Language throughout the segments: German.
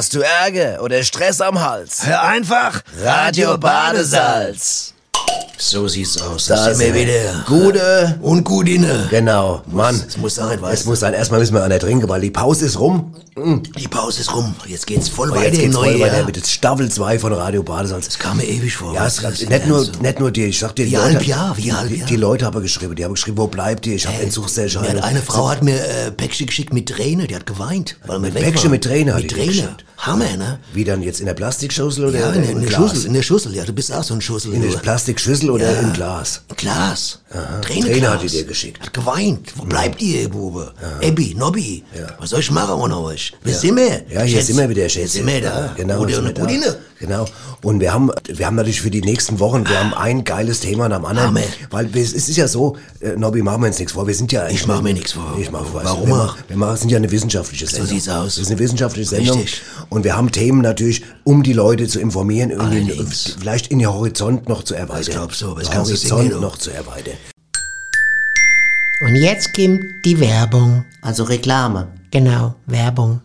Hast du Ärger oder Stress am Hals? Hör einfach Radio Badesalz. So sieht's aus. Da sind wir wieder. Gute. Und gut inne. Genau, Mann. Es muss sein, Es weißt du. muss sein, erstmal müssen wir an der trinken, weil die Pause ist rum. Die Pause ist rum. Jetzt geht's voll Und weiter jetzt geht's voll weiter Jahr. mit der Staffel 2 von Radio Badesalz. Das kam mir ewig vor. Ja, es ist nicht nur, nicht nur dir, ich sag dir, die Wie Leute, halb Jahr, wie halb Jahr. die Leute haben geschrieben, die haben geschrieben, wo bleibt ihr? Ich habe Entzugserscheinungen. eine Frau hat mir äh, Päckchen geschickt mit Träne, die hat geweint, weil wir weg Päckchen mit Träne hat Mit Träne. Hammer, ne? Wie dann jetzt in der Plastikschüssel oder Ja, in, der- im in der Glas? Schüssel, in der Schüssel, ja, du bist auch so ein Schüssel. In der. Plastikschüssel oder Ja. im Glas? Glas. Träne Träneglas. hat die dir geschickt. Hat geweint. Wo bleibt ihr, Bube? Ebbi, Nobby. Ja. Was soll ich machen ohne euch? Wo sind wir? Ja, hier sind wir wieder, Jetzt Schätze. sind wir da. Ja, genau. Wir und da. Gudine. Genau. Und wir haben, wir haben natürlich für die nächsten Wochen, wir haben ein geiles Thema nach dem anderen. Hammer. Weil wir, es ist ja so, äh, Nobby, machen wir uns nichts vor. Wir sind ja Ich mach mir nichts vor. Ich mach, weißt Warum du, wir, wir machen, sind ja eine wissenschaftliche Sendung. sieht's aus. Das ist eine wissenschaftliche Sendung. Richtig. Und wir haben Themen natürlich, um die Leute zu informieren, um den, Allerdings. vielleicht in ihr Horizont noch zu erweitern. Ich glaub so, was Den kannst singen, Horizont du? noch zu erweitern. Und jetzt kommt die Werbung. Also Reklame. Genau, Werbung.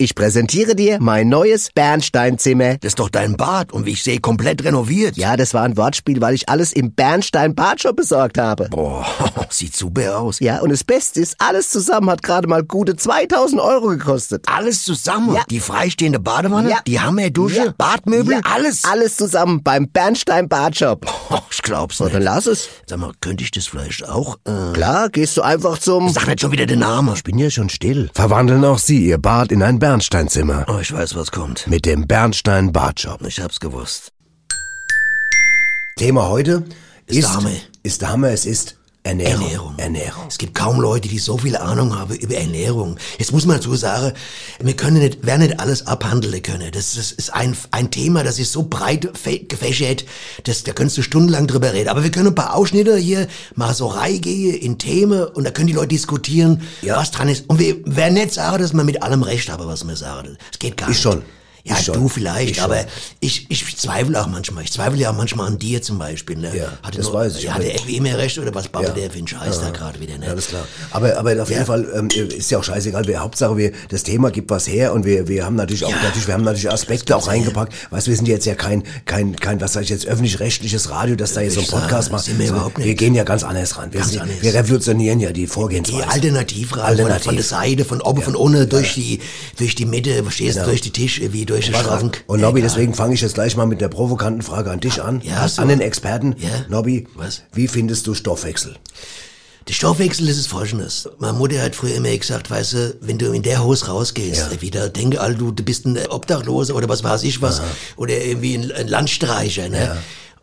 Ich präsentiere dir mein neues Bernsteinzimmer. Das ist doch dein Bad und wie ich sehe, komplett renoviert. Ja, das war ein Wortspiel, weil ich alles im Bernstein Badshop besorgt habe. Boah, sieht super aus. Ja, und das Beste ist, alles zusammen hat gerade mal gute 2000 Euro gekostet. Alles zusammen. Ja. Die freistehende Badewanne, Ja. die Hammerdusche, Ja. Badmöbel, Ja, alles. Alles zusammen beim Bernstein Badshop. Oh, ich glaub's Na, nicht. dann lass es. Sag mal, könnte ich das vielleicht auch? Äh, Klar, gehst du einfach zum... sag nicht schon wieder den Namen. Ich bin ja schon still. Verwandeln auch Sie Ihr Bad in ein Bernsteinzimmer. Oh, ich weiß, was kommt. Mit dem Bernstein Badshop. Ich hab's gewusst. Thema heute Ist ist, der Hammer. ist der Hammer, es ist Ernährung. Ernährung. Ernährung. Es gibt kaum Leute, die so viel Ahnung haben über Ernährung. Jetzt muss man dazu sagen, wir können nicht, werden nicht alles abhandeln können. Das, das ist ein, ein Thema, das ist so breit gefächert, das, da könntest du stundenlang drüber reden. Aber wir können ein paar Ausschnitte hier mal so reingehen in Themen und da können die Leute diskutieren, Ja. was dran ist. Und wir werden nicht sagen, dass wir mit allem recht haben, was wir sagen. Das geht gar Ich nicht. schon. Ja, Ich schon. du vielleicht, Ich schon. aber ich, ich zweifle auch manchmal. Ich zweifle ja manchmal an dir zum Beispiel. Ne? Ja, Hatte das nur, weiß ich, Ja, hatte irgendwie immer recht oder was babbelt Ja. der für ein Scheiß da gerade wieder, ne? Ja, das ist klar. Aber, aber auf jeden Fall ähm, ist ja auch scheißegal. Wir, Hauptsache, wir, das Thema gibt was her und wir, wir haben natürlich auch, Ja. natürlich, wir haben natürlich Aspekte auch reingepackt. Weißt du, wir sind jetzt ja kein, kein, kein, was sag ich jetzt, öffentlich-rechtliches Radio, das da jetzt so einen Podcast macht. wir So, überhaupt nicht. wir gehen ja ganz anders ran. Wir, Ganz sind, anders. wir revolutionieren ja die Die Vorgehensweise. Alternativreihe Alternativ. von, der Seite, von oben, von unten, durch die, durch die Mitte, verstehst du, Genau. durch die Tisch, wie durch den Schrank. Und Nobby, deswegen fange ich jetzt gleich mal mit der provokanten Frage an dich an. Ja, an, so. an den Experten. Ja. Nobby, Was? wie findest du Stoffwechsel? Der Stoffwechsel ist es folgendes. Meine Mutter hat früher immer gesagt, weißt du, wenn du in der Hose rausgehst, Ja. wieder denke all du, du bist ein Obdachloser oder was weiß ich was, oder irgendwie ein, ein Landstreicher, ne?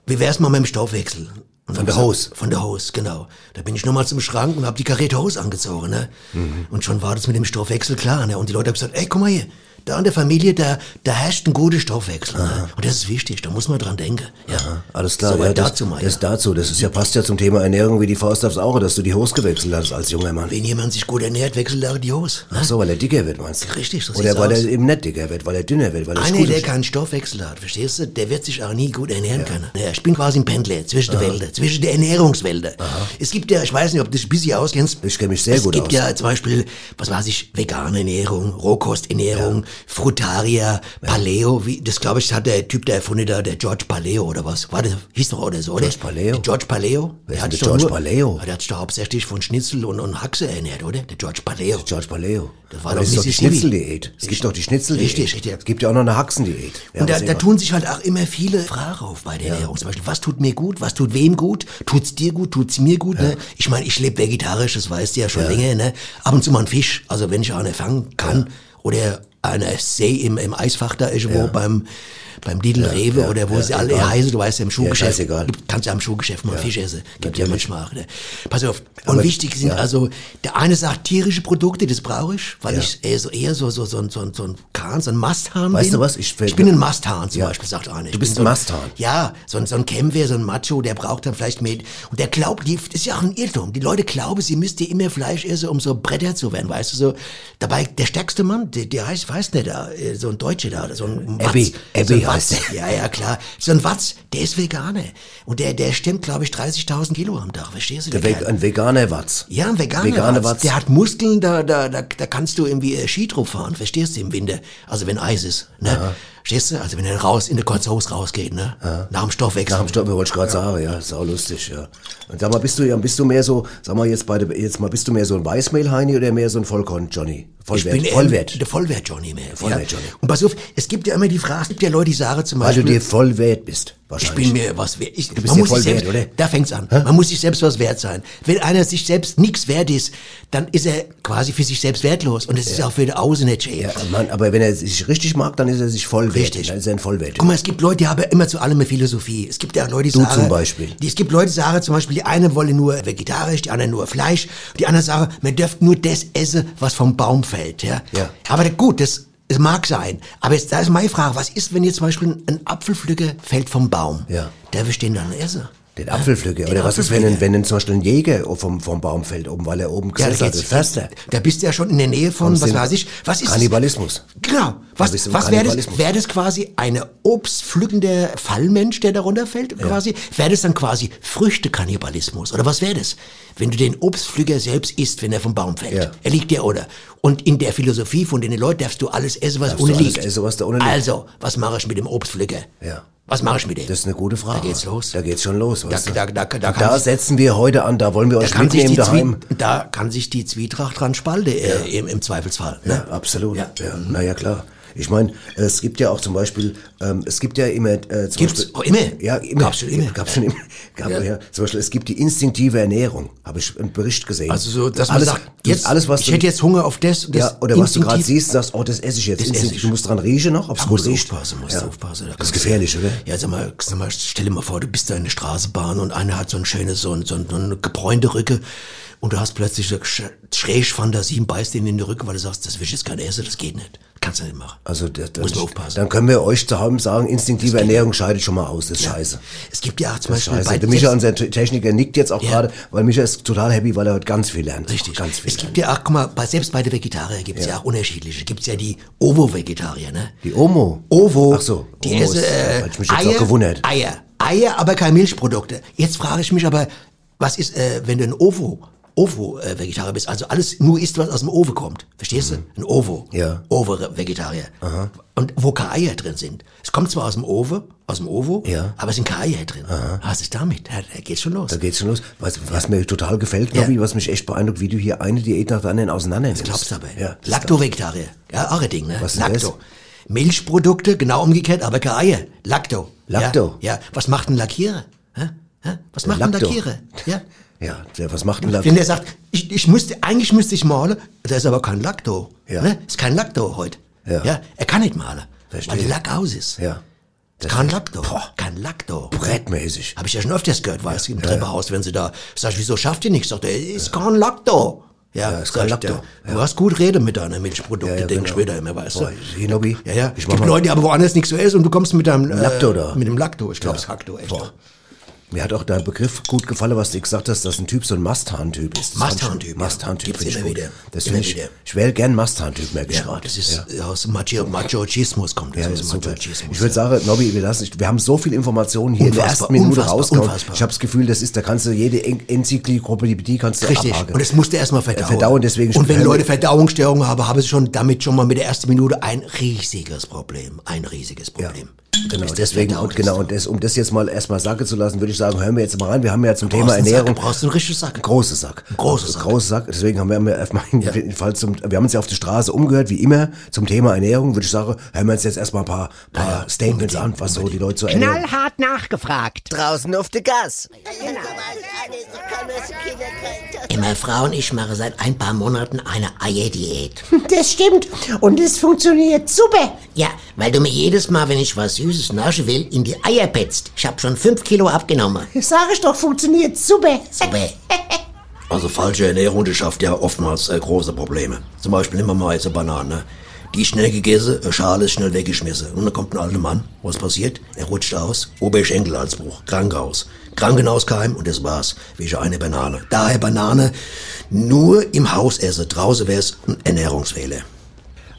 Wie wär's mal mit dem Stoffwechsel? Und Von der Hose? Von der Hose, genau. Da bin ich nochmal zum Schrank und hab die karierte Hose angezogen, ne? Mhm. Und schon war das mit dem Stoffwechsel klar, ne? Und die Leute haben gesagt, ey, guck mal hier, da in der Familie, da, da herrscht ein guter Stoffwechsel, ne? Und das ist wichtig, da muss man dran denken, ja. Alles klar, Soweit ja, das, dazu mal, das ja. dazu. Das ist ja passt ja zum Thema Ernährung wie die Faust aufs Auge, dass du die Hose gewechselt hast als junger Mann. Wenn jemand sich gut ernährt, wechselt er die Hose. Ne? Ach so, weil er dicker wird, meinst du? Richtig, so Oder weil aus. er eben nicht dicker wird, weil er dünner wird, weil er Einer, gut der keinen Stoffwechsel hat, verstehst du, der wird sich auch nie gut ernähren können. Ja, ich bin quasi ein Pendler zwischen den Welten, zwischen den Ernährungswelten. Es gibt ja, ich weiß nicht, ob du dich ein bisschen auskennst. Ich kenn mich sehr es gut gibt aus. ja zum Beispiel, was weiß ich, vegane Ernährung, Rohkosternährung, Frutaria, Paleo. Wie, das glaube ich, hat der Typ, der erfunden da, der George Paleo oder was. War das, hieß doch oder so, oder? George Paleo? George Paleo. Wer ist der George nur- Paleo? Der hat sich doch hauptsächlich von Schnitzel und, und Haxe ernährt, oder? Der George Paleo. George Paleo. Das war Aber doch das die. Schnitzeldiät. Es gibt doch die Schnitzeldiät. Richtig, richtig. Es gibt ja auch noch eine Haxendiät. Ja, Und da, da tun sich halt auch immer viele Fragen auf bei der Ernährung. Zum Beispiel, was tut mir gut, was tut wem gut, tut's dir gut, tut's mir gut. Ne? Ich meine, ich lebe vegetarisch, das weißt du ja schon länger. Ne? Ab und zu mal ein Fisch, also wenn ich einen fangen kann oder eine See im, im Eisfach da irgendwo beim beim Lidl Rewe ja, oder wo ja, sie alle egal. heißen, du weißt ja im Schuhgeschäft, du kannst ja am Schuhgeschäft mal Fisch essen, gibt ja manchmal auch. Ne? Pass auf, und Aber- wichtig sind ja. also, der eine sagt tierische Produkte, das brauche ich, weil Ja. ich eher so, eher so, so, so, ein- so, ein- so ein Kahn, so ein Masthahn Weißt bin. du was? Ich- ich bin ein Masthahn zum Ja. Beispiel, sagt einer. Du bist ein so Masthahn. Ja, so ein, so ein Kämpfer, so ein Macho, der braucht dann vielleicht mehr. Und der glaubt, die, das ist ja auch ein Irrtum. Die Leute glauben, sie müsste immer Fleisch essen, um so Bretter zu werden, weißt du, so. Dabei, der stärkste Mann, der, der heißt, weiß nicht, da, äh, so ein Deutscher da, so ein Watz. Ebbi, Ebbi so heißt Watz. Ja, ja, klar. So ein Watz, der ist Veganer. Und der, der stemmt, glaube ich, 30.000 Kilo am Tag, verstehst du? Der? Ve ein veganer Watz. Ja, ein veganer Vegane Watz. Watz. Der hat Muskeln, da, da, da, da kannst du irgendwie äh, Ski drauf fahren, verstehst du, im Winter. Also wenn Eis ist, ne? Verstehst du? Also wenn er raus, in der kurze Hose rausgeht, ne? Nach dem Stoffwechsel. Nach dem Stopp, wollte ich gerade sagen, ja, ist auch lustig, ja. Und sag mal, bist du ja, bist du mehr so, sag mal jetzt bei der, jetzt mal, bist du mehr so ein Weißmehl-Heini oder mehr so ein Vollkorn-Johnny? Vollwert, ich bin Vollwert. Der Vollwert-Johnny mehr. Vollwert-Johnny. Und pass auf, es gibt ja immer die Frage, es gibt ja Leute, die sagen zum Weil du Beispiel... dir voll wert bist, Ich bin mir was wert. Ich, bist man voll selbst, wert, oder? Da fängt's an. Man muss sich selbst was wert sein. Wenn einer sich selbst nichts wert ist, dann ist er quasi für sich selbst wertlos. Und das ist auch für die Außen nicht schön. ja, Mann, aber wenn er sich richtig mag, dann ist er sich voll wert. Richtig. Dann ist er ein Vollwert. Guck mal, es gibt Leute, die haben immer zu allem eine Philosophie. Es gibt ja Leute, die Du sagen... zum Beispiel. Die, es gibt Leute, die sagen zum Beispiel, die einen wollen nur vegetarisch, die anderen nur Fleisch. Die anderen sagen, man dürft nur das essen, was vom Baum fällt. Ja. Ja. Aber gut, das... Es mag sein, aber jetzt, da ist meine Frage, was ist, wenn jetzt zum Beispiel ein Apfelpflücker fällt vom Baum? Ja. Darf ich den dann essen? Den Apfelpflücker. Den Oder was ist, wenn, ein, wenn ein, zum Beispiel ein Jäger vom, vom Baum fällt, oben, weil er oben Ja, gesessen da, hat? Förster. da bist du ja schon in der Nähe von, was weiß ich, was ist Kannibalismus. Das? Genau. Was, was wäre das? Wäre das quasi eine obstpflückender Fallmensch, der darunter fällt, quasi? Wäre das dann quasi Früchtekannibalismus? Oder was wäre das? Wenn du den Obstpflücker selbst isst, wenn er vom Baum fällt. Ja. Er liegt ja, oder? Und in der Philosophie von den Leuten darfst du alles essen, was Darfst ohne liegt. essen, was da ohne liegt. Also, was mache ich mit dem Obstpflücker? Ja. Was mache ich mit dem? Das ist eine gute Frage. Da geht's los. Da geht's schon los. Weißt Da- du? da- da- da da setzen wir heute an, da wollen wir euch mitnehmen die daheim. Da kann sich die Zwietracht dran spalten, äh, im, im Zweifelsfall. Ne? Ja, absolut. Ja. Ja. Ja, na ja, klar. Ich meine, es gibt ja auch zum Beispiel, ähm, es gibt ja immer, äh, zum Gibt's? Beispiel, Oh, immer? Ja, immer. Gab's schon immer? Gab's schon immer. Gab, ja. Ja. Zum Beispiel, es gibt die instinktive Ernährung, habe ich einen Bericht gesehen. Also so, dass man alles, sagt, du- jetzt, alles, was ich du, hätte jetzt Hunger auf das und das. ja, oder was du gerade siehst, sagst, oh, das esse ich jetzt. Das esse ich. Du musst dran riechen noch, ob's Da gut riecht. aufpassen, musst ja. aufpassen. Da Das ist gefährlich, oder? Ja, sag mal, sag mal, stell dir mal vor, du bist da in der Straßenbahn und einer hat so ein schönes, so ein, so ein, so eine gebräunte Rücke und du hast plötzlich so sch- schräg Fantasie und beißt ihn in die Rücke, weil du sagst, das will ich jetzt kein Essen, das geht nicht. Kannst du nicht machen. Also, das, das, Muss man aufpassen. dann können wir euch zu Hause sagen, instinktive Ernährung scheidet schon mal aus. Das ist scheiße. Es gibt ja auch zum Beispiel scheiße. bei Der Micha, unser Te- Techniker, nickt jetzt auch Ja. gerade, weil Micha ist total happy, weil er heute ganz viel lernt. Richtig. Ganz viel es gibt ja auch, guck mal, bei, selbst bei den Vegetariern gibt es ja. auch unterschiedliche. Gibt es ja die Ovo-Vegetarier, ne? Die Omo. Ovo. Ach so, Die Omo essen ist- äh, ich mich jetzt Eier, auch gewundert. Eier. Eier, aber keine Milchprodukte. Jetzt frage ich mich aber, was ist, äh, wenn du ein Ovo, Ovo-Vegetarier bist, also alles nur isst, was aus dem Ovo kommt. Verstehst du? Ein Ovo. Mhm. Ja. Ovo-Vegetarier. Und wo keine Eier drin sind. Es kommt zwar aus dem Ovo, aus dem Ovo, Ja. aber es sind keine Eier drin. Was ist damit? Da, da geht's schon los. Da geht's schon los. Was, was mir total gefällt, Nobby, was mich echt beeindruckt, wie du hier eine Diät nach der anderen auseinander nimmst. Glaubst du aber? Ja. das Lacto-Vegetarier. Ja, auch ein Ding, ne? Was ist Lacto. das? Milchprodukte, genau umgekehrt, aber keine Eier. Lacto. Lacto? Ja, ja. Was macht ein Lackierer? Hä? Hä? Was macht Lacto. ein Lackierer? Ja. Ja, der, was macht denn Lack? Wenn der sagt, ich, ich müsste, eigentlich müsste ich malen, da ist aber kein Lacto. Ja. Ne? Ist kein Lacto heute. Ja. ja. Er kann nicht malen. Verstehe. Weil der Lack aus ist. Ja. Ist kein Lacto. Kein Lacto. Brettmäßig. Habe ich ja schon öfters gehört, weißt du, im Treppenhaus, wenn sie da, sag ich, wieso schafft ihr nichts? Sagt er, ist kein Lacto. Ja, Ja, ist Lacto. ja, Du hast gut Rede mit deiner Milchprodukte, Ja, ja, denk ich genau. wieder immer, weißt Boah, du. hier, Nobby. Ja, ja. Ich gibt Leute, die aber woanders nichts zu essen und du kommst mit deinem Lacto äh, da. Mit dem Lacto, ich glaube, es ist Lacto, echt. Boah. Mir hat auch dein Begriff gut gefallen, was du gesagt hast, dass ein Typ so ein Masthahn-Typ ist. Ja. Masthahn-Typ Gibt's finde ich gut. wieder. Das Immer ich, wieder. ich wäre gern Masthahn-Typ, merke ich Ja, das ist Ja. äh, aus Macho- Machismus kommt das, Ja, aus. Machismus. Ich würde sagen, Nobby, wir lassen, wir haben so viel Informationen hier in der Unfassbar, ersten Minute unfassbar, rausgehauen. unfassbar. Ich habe das Gefühl, das ist, da kannst du jede En- Enzyklopädie kannst du Richtig. abhaken. Und das musste erstmal verdauen. Verdauen, deswegen Und wenn Leute Verdauungsstörungen haben, haben sie schon damit schon mal mit der ersten Minute ein riesiges Problem. Ein riesiges Ja, Problem. Genau, deswegen, und ist. genau, und das, um das jetzt mal erstmal sagen zu lassen, würde ich sagen, hören wir jetzt mal rein. Wir haben ja zum Thema brauchst einen Ernährung. Sack, du brauchst einen richtigen Sack. Großen Sack. Ein Sack. großer Sack. Deswegen haben wir erstmal jedenfalls zum, wir haben uns ja auf der Straße umgehört, wie immer, zum Thema Ernährung, würde ich sagen, hören wir uns jetzt erstmal ein paar, paar Statements an, was so die Leute so ernähren. Knallhart nachgefragt. Draußen auf der Gas. Immer Frau und ich mache seit ein paar Monaten eine Eierdiät. Das stimmt. Und es funktioniert super. Ja, weil du mir jedes Mal, wenn ich was Süßes naschen will, in die Eier petzt. Ich hab schon fünf Kilo abgenommen. Sag ich doch, funktioniert super. Super. Also falsche Ernährung, die schafft ja oftmals äh, große Probleme. Zum Beispiel nehmen wir mal jetzt eine Banane. Die ist schnell gegessen, eine Schale ist schnell weggeschmissen. Und dann kommt ein alter Mann. Was passiert? Er rutscht aus, Oberschenkelhalsbruch, Krankenhaus. Krankenhauskeim und das war's. Wie schon eine Banane. Daher Banane nur im Haus essen. Draußen wär's ein Ernährungsfehler.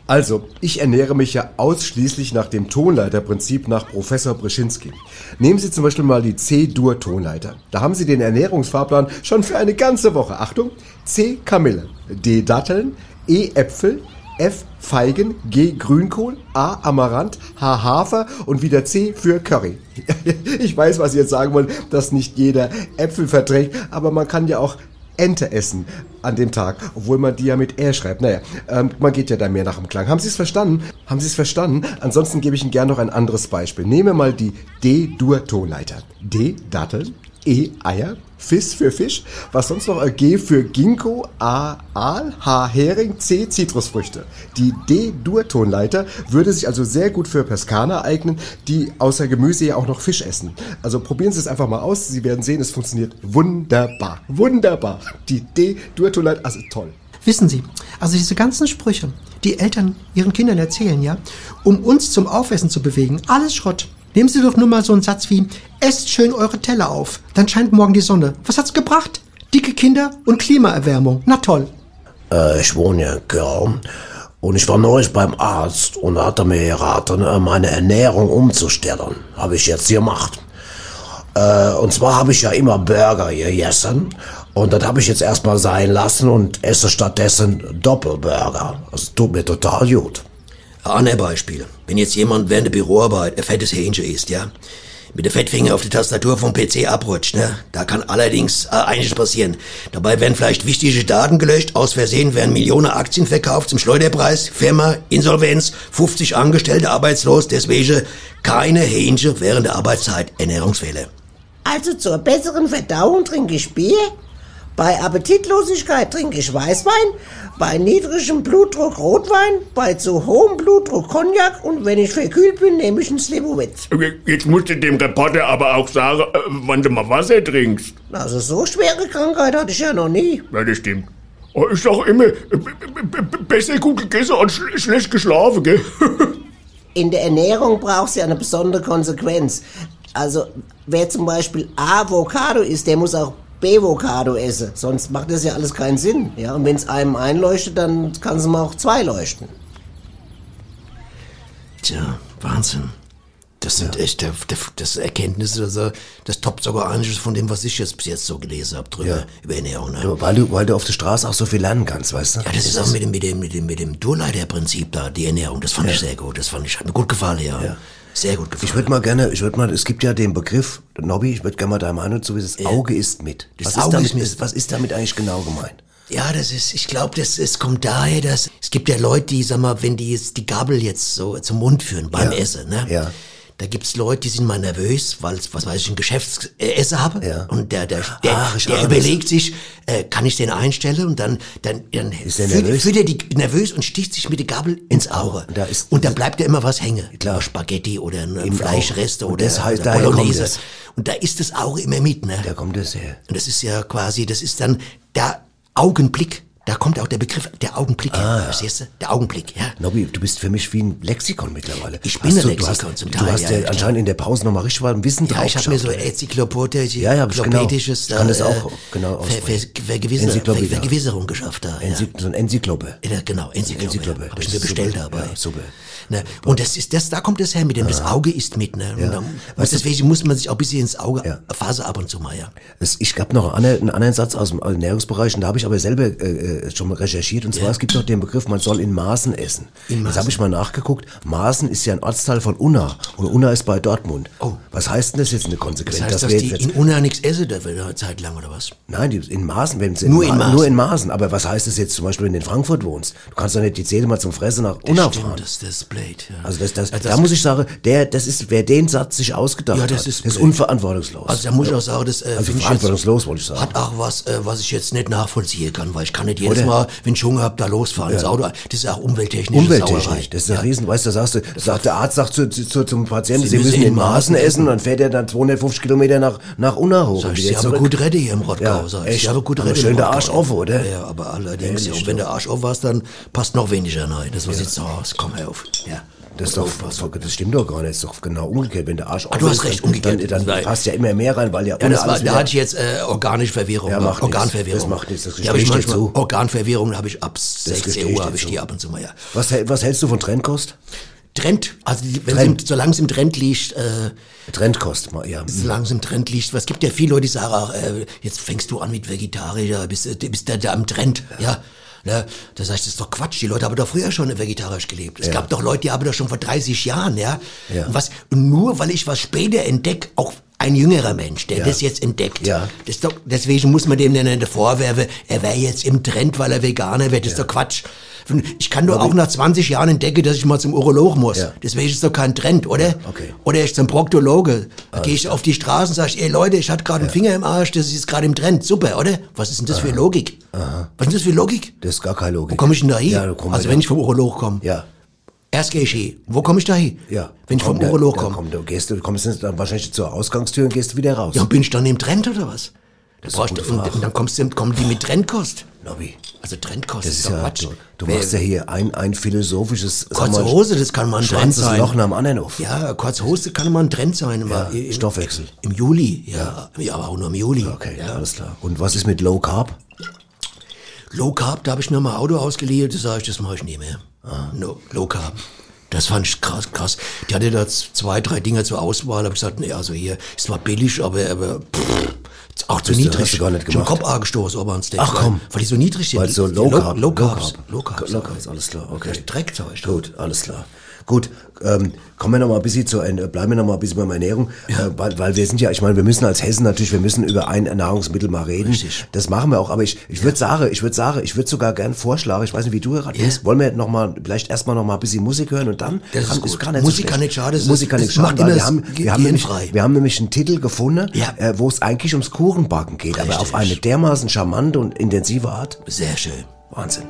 Also, ich ernähre mich ja ausschließlich nach dem Tonleiterprinzip nach Professor Brzezinski. Nehmen Sie zum Beispiel mal die C-Dur-Tonleiter. Da haben Sie den Ernährungsfahrplan schon für eine ganze Woche. Achtung, C Kamille, D Datteln, E Äpfel, F. Feigen, G. Grünkohl, A. Amaranth, H. Hafer und wieder C für Curry. Ich weiß, was Sie jetzt sagen wollen, dass nicht jeder Äpfel verträgt, aber man kann ja auch Ente essen an dem Tag, obwohl man die ja mit R schreibt. Naja, ähm, man geht ja da mehr nach dem Klang. Haben Sie es verstanden? Haben Sie es verstanden? Ansonsten gebe ich Ihnen gerne noch ein anderes Beispiel. Nehmen wir mal die D-Dur-Tonleiter. D, Datteln, E, Eier, Fis für Fisch, was sonst noch? Äh, G für Ginkgo, A, Aal, H, Hering, C, Zitrusfrüchte. Die D-Dur-Tonleiter würde sich also sehr gut für Peskaner eignen, die außer Gemüse ja auch noch Fisch essen. Also probieren Sie es einfach mal aus. Sie werden sehen, es funktioniert wunderbar. Wunderbar. Die D-Dur-Tonleiter, also toll. Wissen Sie, also diese ganzen Sprüche, die Eltern ihren Kindern erzählen, ja, um uns zum Aufessen zu bewegen, alles Schrott. Nehmen Sie doch nur mal so einen Satz wie, esst schön eure Teller auf, dann scheint morgen die Sonne. Was hat's gebracht? Dicke Kinder und Klimaerwärmung. Na toll. Äh, ich wohne ja in Köln und ich war neulich beim Arzt und da hat er mir geraten, äh, meine Ernährung umzustellen. Habe ich jetzt gemacht. Äh, und zwar habe ich ja immer Burger gegessen und das habe ich jetzt erstmal sein lassen und esse stattdessen Doppelburger. Das tut mir total gut. Ein Beispiel. Wenn jetzt jemand während der Büroarbeit ein fettes Hähnchen isst, ja, mit der Fettfinger auf die Tastatur vom PC abrutscht, ne, da kann allerdings äh, einiges passieren. Dabei werden vielleicht wichtige Daten gelöscht, aus Versehen werden Millionen Aktien verkauft zum Schleuderpreis, Firma, Insolvenz, 50 Angestellte arbeitslos, deswegen keine Hähnchen während der Arbeitszeit, Ernährungsfehler. Also zur besseren Verdauung trinke ich Bier, bei Appetitlosigkeit trinke ich Weißwein, bei niedrigem Blutdruck Rotwein, bei zu hohem Blutdruck Cognac und wenn ich verkühlt bin, nehme ich ein Slivovitz. Jetzt musst du dem Reporter aber auch sagen, äh, wann du mal Wasser trinkst. Also so schwere Krankheit hatte ich ja noch nie. Ja, das stimmt. Oh, Ich sag immer, äh, besser gut gegessen als schl schlecht geschlafen, gell? In der Ernährung braucht es ja eine besondere Konsequenz. Also wer zum Beispiel Avocado isst, der muss auch Bevocado essen. Sonst macht das ja alles keinen Sinn. Ja, und wenn es einem einleuchtet, dann kann es ihm auch zwei leuchten. Tja, Wahnsinn. Das sind echt der, der, das Erkenntnisse, also, das toppt sogar einiges von dem, was ich jetzt bis jetzt so gelesen habe drüber, Ja. über Ernährung. Ne? Ja, Weil du, weil du auf der Straße auch so viel lernen kannst, weißt du? Ja, das ist auch mit dem, mit dem, mit dem, mit dem Durleiterprinzip da, die Ernährung. Das fand ich sehr gut. Das fand ich, hat mir gut gefallen, ja. Sehr gut gefallen. Ich würde mal gerne, ich würde mal, es gibt ja den Begriff, Nobby, ich würde gerne mal deine Meinung zu wissen, das Auge ist mit. Das was, Auge ist damit, ist mit. was ist damit eigentlich genau gemeint? Ja, das ist, ich glaube, das es kommt daher, dass es gibt ja Leute, die, sag mal, wenn die jetzt die Gabel jetzt so zum Mund führen beim Ja. Essen, ne? Ja. Da gibt's Leute, die sind mal nervös, weil was weiß ich, ein Geschäftsessen habe. Ja. Und der, der, der, Ach, der überlegt sich, äh, kann ich den einstellen? Und dann, dann, dann Ist der nervös? führt er die nervös und sticht sich mit der Gabel ins Auge. Und da ist- und da bleibt ja immer was hängen. Klar. Spaghetti oder ein Fleischreste oder, das heißt, oder Bolognese. das. Und da ist das Auge immer mit, ne? Da kommt es her. Und das ist ja quasi, das ist dann der Augenblick. Da kommt auch der Begriff der Augenblick Ah. her. Verstehst du? Der Augenblick, ja. Nobby, du bist für mich wie ein Lexikon mittlerweile. Ich bin Hast ein du, Lexikon du hast, zum Du Teil, hast ja, ja, ja, anscheinend in der Pause nochmal richtig mal ein Wissen Ja, drauf ich habe mir so enzyklopädisches, Ja, ja, ich genau. enzyklopädisches, Ich kann das äh, auch genau Ver, Ver. Vergewisser, Ver, ja. Vergewisserung geschafft da. Ja. Enzyk so ein Enzyklope. Ja, genau, Enzyklope. Enzyklope. Ja. Habe ich mir bestellt dabei. Ja, super. Ne? Und das ist, das, da kommt das her mit dem, das Auge ist mit, ne? Und, dann, und du- deswegen muss man sich auch ein bisschen ins Auge Ja. Phase ab und zu mal, ja. Ich habe noch einen anderen, einen anderen Satz aus dem Ernährungsbereich, und da habe ich aber selber äh, äh, schon mal recherchiert. Und zwar, es gibt noch den Begriff, man soll in Maßen essen. In Maßen. habe ich mal nachgeguckt. Maßen ist ja ein Ortsteil von Unna. Und Unna ist bei Dortmund. Oh. Was heißt denn das jetzt in der Konsequenz? Das heißt, dass wir die jetzt- in Unna nichts essen dürfen, eine Zeit lang, oder was? Nein, die, in Maßen, wenn sie Nur in Maßen. Nur in Maßen. Aber was heißt das jetzt zum Beispiel, wenn du in Frankfurt wohnst? Du kannst doch nicht die Zähne mal zum Fressen nach Unna Stimmt, fahren. das, das ist blöd, ja. Also das, das, Also da muss ich sagen, der, das ist, wer den Satz sich ausgedacht Ja, das hat, ist das ist unverantwortungslos. Also da muss ich auch sagen, das äh, Also verantwortungslos, wollte ich sagen. Hat auch was, äh, was ich jetzt nicht nachvollziehen kann, weil ich kann nicht jedes Oder? Mal, wenn ich Hunger hab, da losfahren. Das Auto, das ist auch umwelttechnisch. Umwelttechnisch, das ist ein Riesen, weißt du, sagst du, sagt der Arzt sagt zu, zu, zum Patienten, Sie, müssen in Maßen essen, und dann fährt er dann 250 Kilometer nach, nach Unna hoch. Sag ich, Sie haben zurück. gut Rede hier im Rottgau, Ja, sag ich. echt. Sie haben gut Aber Rede schön der. Arsch offen, oder? Ja, aber allerdings, ja, wenn der Arsch auf warst, dann passt noch weniger rein. Das was jetzt so aus. Komm her auf. Ja. Das, ist doch, das, das stimmt doch gar nicht, das ist doch genau umgekehrt. Wenn der Arsch Ah, du hast recht, umgekehrt. Dann, dann passt ja immer mehr rein, weil ja, Ja, das war, da hatte ich jetzt äh, organische Verwirrung. Ja, macht nichts. Organverwirrung. Das macht nichts, das Die habe ich manchmal. zu. Organverwirrung habe ich ab Gespräch 16 steht Uhr habe ich die ab und zu mal, ja. was, was hältst du von Trendkost? Trend, also wenn Trend. Sie, solange es im Trend liegt, äh, Trendkost, mal, ja. solange es im Trend liegt, was gibt ja viele Leute, die sagen, ach, äh, jetzt fängst du an mit Vegetarier, bist, äh, bist da, da am Trend, ja. Ne? Da sag ich, das ist doch Quatsch. Die Leute haben doch früher schon vegetarisch gelebt. Es gab doch Leute, die haben das schon vor 30 Jahren, ja. Ja. Und was, nur weil ich was später entdecke, auch ein jüngerer Mensch, der das jetzt entdeckt. Ja. Das doch, deswegen muss man dem dann nicht vorwerfen, er wäre jetzt im Trend, weil er Veganer wird. Das ist doch Quatsch. Ich kann doch auch nach 20 Jahren entdecken, dass ich mal zum Urolog muss. Ja. Deswegen ist es doch kein Trend, oder? okay. Oder ich zum Proktologe. Da gehe ich auf die Straße und sage, ey Leute, ich hatte gerade einen Finger im Arsch, das ist jetzt gerade im Trend. Super, oder? Was ist denn das für Logik? Was ist denn das für Logik? Das ist gar keine Logik. Wo komme ich denn da hin? Ja, also wenn ich vom Urolog komme. Ja. Erst gehe ich hin. Wo komme ich da hin? Ja. Wenn ich vom Komm, Urolog komme. komm, Du gehst, du kommst dann wahrscheinlich zur Ausgangstür und gehst wieder raus. Ja, bin ich dann im Trend oder was? Da ist brauchst und, und dann kommst du, kommen die mit Trendkost. Nobby. Also Trendkost Das ist ja, Quatsch. du, du machst ja hier ein, ein philosophisches, Kurze mal, Hose, das kann mal ein Trend sein. Loch am anderen auf. Ja, kurze Hose kann mal ein Trend sein. Ja, im, Stoffwechsel. Im Juli, ja. ja. aber auch nur im Juli. Okay, ja. alles klar. Und was ist mit Low Carb? Low Carb, da habe ich mir mal ein Auto ausgeliehen, das sage ich, das mache ich nie mehr. Ah. No, Low Carb. Das fand ich krass, krass. Die hatte da zwei, drei Dinger zur Auswahl. Habe ich gesagt, nee, also hier ist zwar billig, aber, aber pff, auch zu niedrig. hast du gar nicht Ich hab gemacht. Kopf angestoßen, aber Steak. Ach, komm. Weil, weil die so niedrig sind. Weil so Low Low, Carb. Low Carbs. Low Carbs. Low Carbs, alles klar, okay. Dreckzeug. Gut, alles klar. Gut, ähm, kommen wir noch mal ein bisschen zur, äh, bleiben wir noch mal ein bisschen beim Ernährung, äh, weil, weil wir sind ja, ich meine, wir müssen als Hessen natürlich, wir müssen über ein Nahrungsmittel mal reden. Richtig. Das machen wir auch, aber ich, ich würde sagen, ich würde sagen, ich würde sogar gern vorschlagen, ich weiß nicht, wie du gerade bist, wollen wir noch mal, vielleicht erstmal noch mal ein bisschen Musik hören und dann Das ist kann- gut. gar nicht Musik so kann nicht schaden, das ist- Musik kann nicht weil immer wir haben, wir haben nämlich, wir haben nämlich einen Titel gefunden, Ja. äh, wo es eigentlich ums Kuchenbacken geht, aber Richtig. auf eine dermaßen charmante und intensive Art. Sehr schön. Wahnsinn.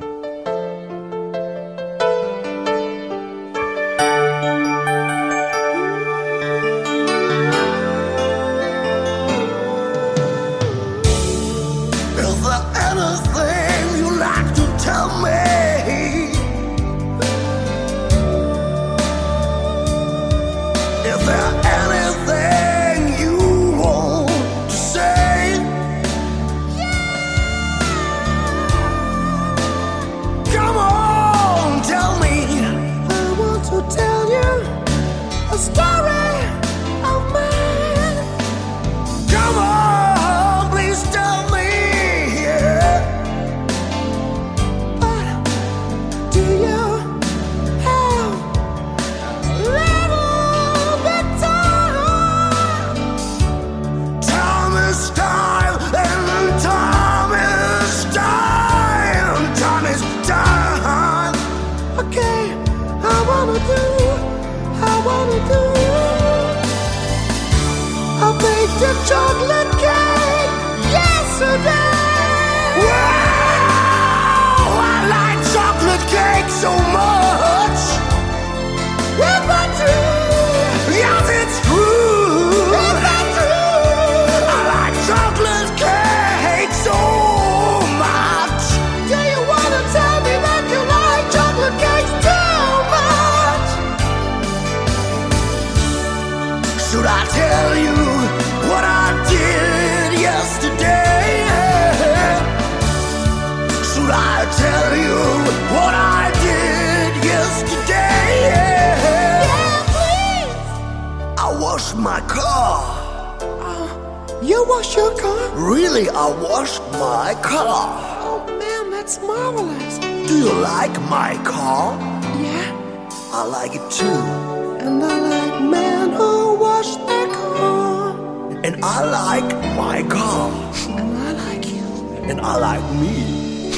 My car. And I like you. And I like me.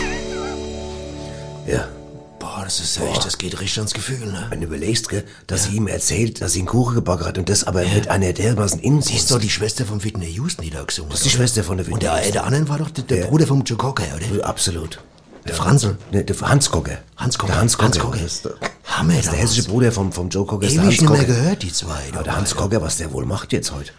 Ja. Boah, das ist echt, das geht richtig ans Gefühl, ne? Wenn du überlegst, gell, dass sie ihm erzählt, dass sie einen Kuchen gebacken hat und das aber mit einer dermaßen Inbrunst. Sie ist doch die Schwester von Whitney Houston, die da gesungen Das ist die Schwester von der Und der, Whitney der andere war doch der, der Ja. Bruder vom Joe Cocker, oder? Absolut. Der Franzl. Ne, der Hans Kogge. Hans Kogge. Der Hans Kogge. Hans Kogge. Das Hammer, das ist der hessische Bruder vom, vom Joe Kogge. Ewig nicht mehr gehört, die zwei. Aber der Hans Kogge, was der wohl macht jetzt heute?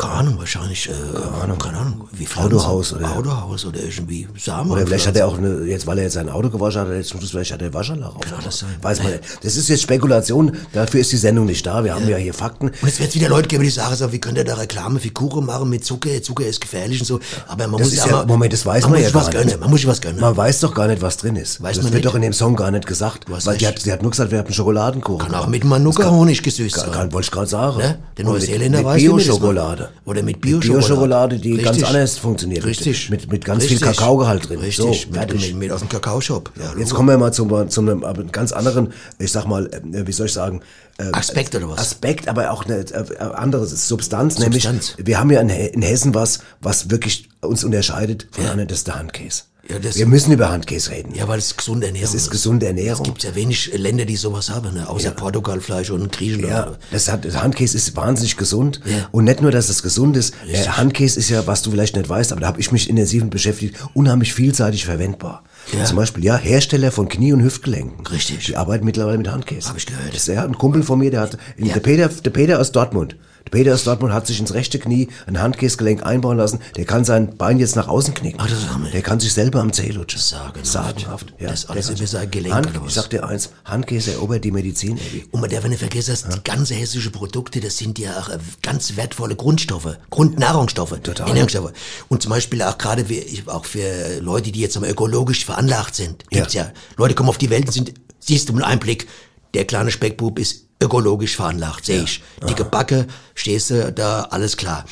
Keine Ahnung, wahrscheinlich, äh, keine Ahnung, keine Ahnung, wie Pflanzen. Autohaus oder- Autohaus oder irgendwie Samen. Oder vielleicht hat er auch eine, jetzt weil er jetzt sein Auto gewaschen hat, jetzt zum Schluss vielleicht hat er Waschanlage auf. Kann alles sein. Weiß man nicht. Das ist jetzt Spekulation, dafür ist die Sendung nicht da. Wir haben ja hier Fakten. Und jetzt wird wieder Leute geben, die sagen so, wie könnt ihr da Reklame für Kuchen machen mit Zucker? Zucker ist gefährlich und so. Aber man Das muss ja ja, Moment, das weiß man man, ja gar gönnen. nicht. Man muss sich was gönnen. Man weiß doch gar nicht, was drin ist. Weiß das man wird nicht. doch in dem Song gar nicht gesagt. Weil die hat, sie hat nur gesagt, wir haben einen Schokoladenkuchen. Kann auch mit Manuka Honig gesüßt sein. kann, wollte ich gerade sagen. Ne? Der Neuseeländer weiß, mit Oder mit Bio-Schokolade. Bio-Schokolade, die ganz Richtig. anders funktioniert. Richtig. Mit, mit ganz Richtig. viel Kakaogehalt drin. Richtig, So, mit, fertig. mit, mit aus dem Kakaoshop. Ja, Jetzt kommen wir mal zu, zu einem aber ganz anderen, ich sag mal, äh, wie soll ich sagen, äh, Aspekt oder was? Aspekt, aber auch eine äh, andere Substanz, Substanz. nämlich wir haben ja in, He- in Hessen was, was wirklich uns unterscheidet von anderen, das ist der Handkäse. Ja, das- wir müssen über Handkäse reden. Ja, weil es gesunde Ernährung Das ist gesunde Ernährung. Es gibt ja wenig Länder, die sowas haben, ne? außer Portugal vielleicht und Griechenland. Ja, das hat, Handkäse ist wahnsinnig gesund. Ja. Und nicht nur, dass es gesund ist. Äh, Handkäse ist ja, was du vielleicht nicht weißt, aber da habe ich mich intensiv beschäftigt, unheimlich vielseitig verwendbar. Ja. Zum Beispiel, ja, Hersteller von Knie- und Hüftgelenken. Richtig. Die arbeiten mittlerweile mit Handkäse. Hab ich gehört. Das ist ja ein Kumpel von mir, der hat, Ja. der, Peter, der Peter aus Dortmund. Der Peter aus Dortmund hat sich ins rechte Knie ein Handkäsegelenk einbauen lassen. Der kann sein Bein jetzt nach außen knicken. Ach, das ist. Der kann sich selber am Zeh lutschen. Sagenhaft. Sagenhaft. Ja. Das alles Der kann- über sein Gelenk Hand? Ich sag dir eins, Handkäse erobert die Medizin. Und man darf nicht vergessen, dass die ganze hessische Produkte, das sind ja auch äh, ganz wertvolle Grundstoffe, Grundnahrungsstoffe, Total. Ernährungsstoffe. Und zum Beispiel auch gerade auch für Leute, die jetzt mal ökologisch veranlagt sind, gibt's ja. Leute kommen auf die Welt und sind, siehst du mit einem Blick, der kleine Speckbub ist ökologisch veranlagt, sehe ich. Dicke Backe, stehst du da, alles klar.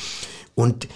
Und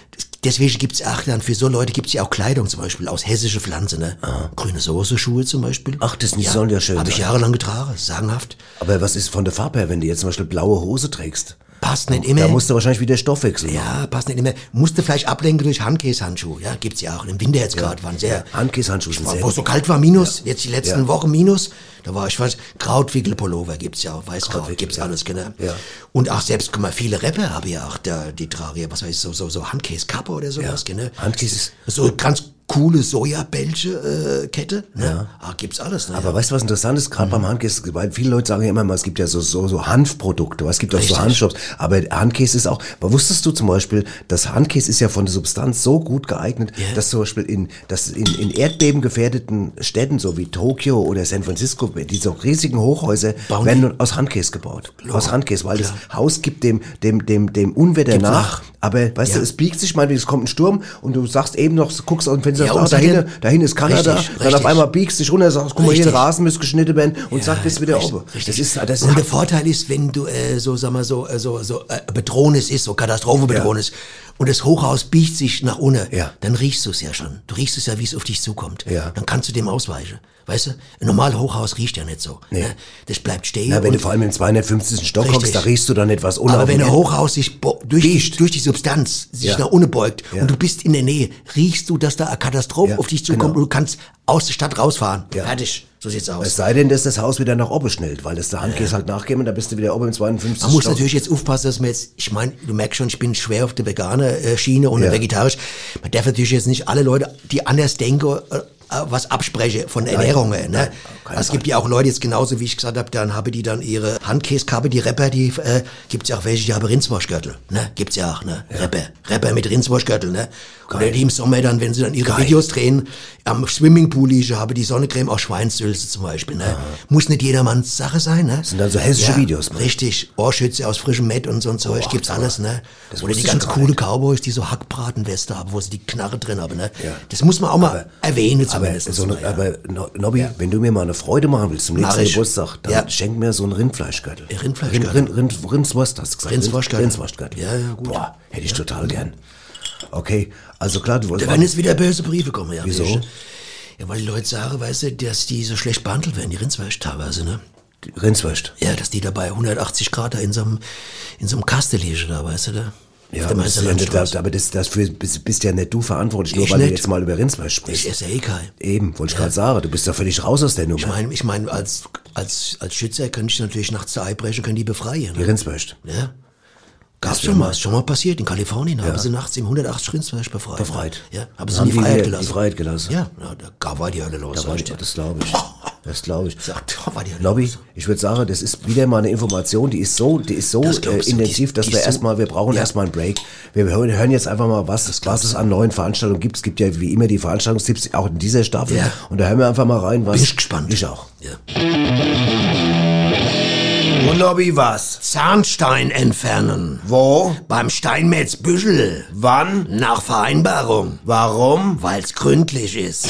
deswegen gibt's auch dann für so Leute gibt's ja auch Kleidung zum Beispiel aus hessischer Pflanze, ne? Grüne Soße, Schuhe zum Beispiel. Ach, das die sollen ja schön Habe ich jahrelang getragen, sagenhaft. Aber was ist von der Farbe her, wenn du jetzt zum Beispiel blaue Hose trägst? Passt nicht immer. Da musst du wahrscheinlich wieder Stoffwechsel. Ja, passt nicht immer. Musste vielleicht ablenken durch Handkäsehandschuhe. Ja, gibt's ja auch. Im Winter jetzt gerade waren sehr. Handkäsehandschuhe sind sehr wo es so kalt war, minus. Jetzt die letzten. Wochen minus. Da war ich weiß, Krautwickelpullover gibt's ja auch, Weißkraut gibt's ja. alles, genau. Ja. Und auch selbst, guck mal, viele Rapper haben ja auch da, die tragen ja, was weiß ich, so, so, so Handkäse-Kappe oder sowas, genau. Handkäse So ganz coole Sojabällche-Kette, ne? Ah, gibt's alles, ne? Aber weißt du, was interessant ist? Mhm. Gerade beim Handkäse, weil viele Leute sagen ja immer mal, es gibt ja so, so, so Hanfprodukte, es gibt auch Richtig. so Hanfshops, aber Handkäse ist auch, aber wusstest du zum Beispiel, dass Handkäse ist ja von der Substanz so gut geeignet, Ja. dass zum Beispiel in, dass in, in Erdbeben gefährdeten Städten, so wie Tokio oder San Francisco, diese riesigen Hochhäuser Bauen werden nun aus Handkäse gebaut. Klar, aus Handkäse, weil klar. das Haus gibt dem, dem, dem, dem Unwetter nach, nach. Aber weißt Ja. du, es biegt sich, meinetwegen, es kommt ein Sturm und du sagst eben noch, guckst aus dem Fenster, Ja, ja, und ah, dahin, ist Kanada, Richtig, dann auf richtig. einmal biegst dich runter, sagst, guck mal, hier, Richtig. der Rasen muss geschnitten werden und zack, bist du wieder oben. Das ist, das und der Vorteil ist, wenn du äh, so, sag mal, so, äh, so, so äh, Bedrohnis ist, so Katastrophenbedrohnis, und das Hochhaus biegt sich nach unten, Ja. dann riechst du es ja schon. Du riechst es ja, wie es auf dich zukommt. Ja. Dann kannst du dem ausweichen. Weißt du, ein normal Hochhaus riecht ja nicht so. Nee. Ne? Das bleibt stehen. Na, wenn du vor allem im 250. Stock Richtig. hockst, da riechst du dann etwas aber wenn ein. Hochhaus sich durch die, durch die Substanz sich Ja. nach unten beugt Ja. und du bist in der Nähe, riechst du, dass da eine Katastrophe Ja, auf dich zukommt genau. und du kannst aus der Stadt rausfahren. Ja. Fertig. So sieht's aus. Es sei denn, dass das Haus wieder nach oben schnellt, weil das der Handkäse halt nachgeben und da bist du wieder oben im 52. Man muss Stock. natürlich jetzt aufpassen, dass man jetzt, ich meine, du merkst schon, ich bin schwer auf der veganer Schiene und Ja. vegetarisch. Man darf natürlich jetzt nicht alle Leute, die anders denken, äh, äh, was abspreche von Ernährung. Ne? nein, es gibt ja auch Leute jetzt genauso, wie ich gesagt habe, dann haben die dann ihre Handkäskappe, die Rapper, die äh, gibt's ja auch welche, die haben Rindswurstgürtel. Ne? Gibt's ja auch, ne? Rapper. Rapper mit Rindswurstgürtel, ne? Oder die im Sommer dann, wenn sie dann ihre Geil. Videos drehen, am Swimmingpool liegen, habe die Sonnencreme aus Schweinssülze zum Beispiel. Ne? Muss nicht jedermanns Sache sein. Ne? sind dann so hessische Videos, ne? Richtig. Ohrschütze aus frischem Mett und so ein Zeug gibt's alles, ne? Das Oder die ganz coole. Cowboys, die so Hackbratenweste haben, wo sie die Knarre drin haben, ne? Ja. Das muss man auch mal erwähnen Aber, so eine, mal, ja. aber No- Nobby, wenn du mir mal eine Freude machen willst zum nächsten. Geburtstag, dann Ja. schenk mir so einen Rindfleischgürtel. Ja, Rindfleischgürtel. Rind, Rind, Rind, Rindswurst, hast du gesagt. Rindswurstgürtel. Rindswurstgürtel. Ja, ja, gut. Boah, hätte ich total gern. Okay, also klar, du Da wolltest... werden jetzt wieder böse Briefe kommen, ja. Wieso? Ja, weil die Leute sagen, weißt du, dass die so schlecht behandelt werden, die Rindswurst teilweise, ne? Rindswurst. Ja, dass die da bei 180 Grad da in so einem, in so einem Kasten liegen da, weißt du, da? Ja, aber das, ja Meisterlandstraße. aber das, dafür bist, bist ja nicht du verantwortlich, nur Ich weil du nicht. jetzt mal über Rindsfleisch Ich sprichst. esse eh kein. Eben, wollte ich gerade sagen, du bist ja völlig raus aus der Nummer. Ich meine, ich meine, als, als, als Schützer könnte ich natürlich nachts zur Ei brechen, können die befreien. Die Ne? Rindswurst. Ja. Gab's schon mal- ist schon mal passiert. In Kalifornien haben sie nachts im 180 Rindsfleisch befreit. Befreit. Ja, haben sie in die die Freiheit gelassen. die Freiheit gelassen? Ja, ja da da war die Hölle los. Da war ich ich, dir. das glaube ich. Das glaube ich. Sagt, war die los. ich würde sagen, das ist wieder mal eine Information, die ist so, die ist so Das äh, intensiv, dass wir so- erstmal, wir brauchen Ja. erstmal einen Break. Wir hören, jetzt einfach mal, was, was es an neuen Veranstaltungen gibt. Es gibt ja wie immer die Veranstaltungstipps auch in dieser Staffel. Ja. Und da hören wir einfach mal rein, was. Bin ich gespannt. Ich auch. Ja. Und Nobby, was? Zahnstein entfernen. Wo? Beim Steinmetz Büschel. Wann? Nach Vereinbarung. Warum? Weil's gründlich ist.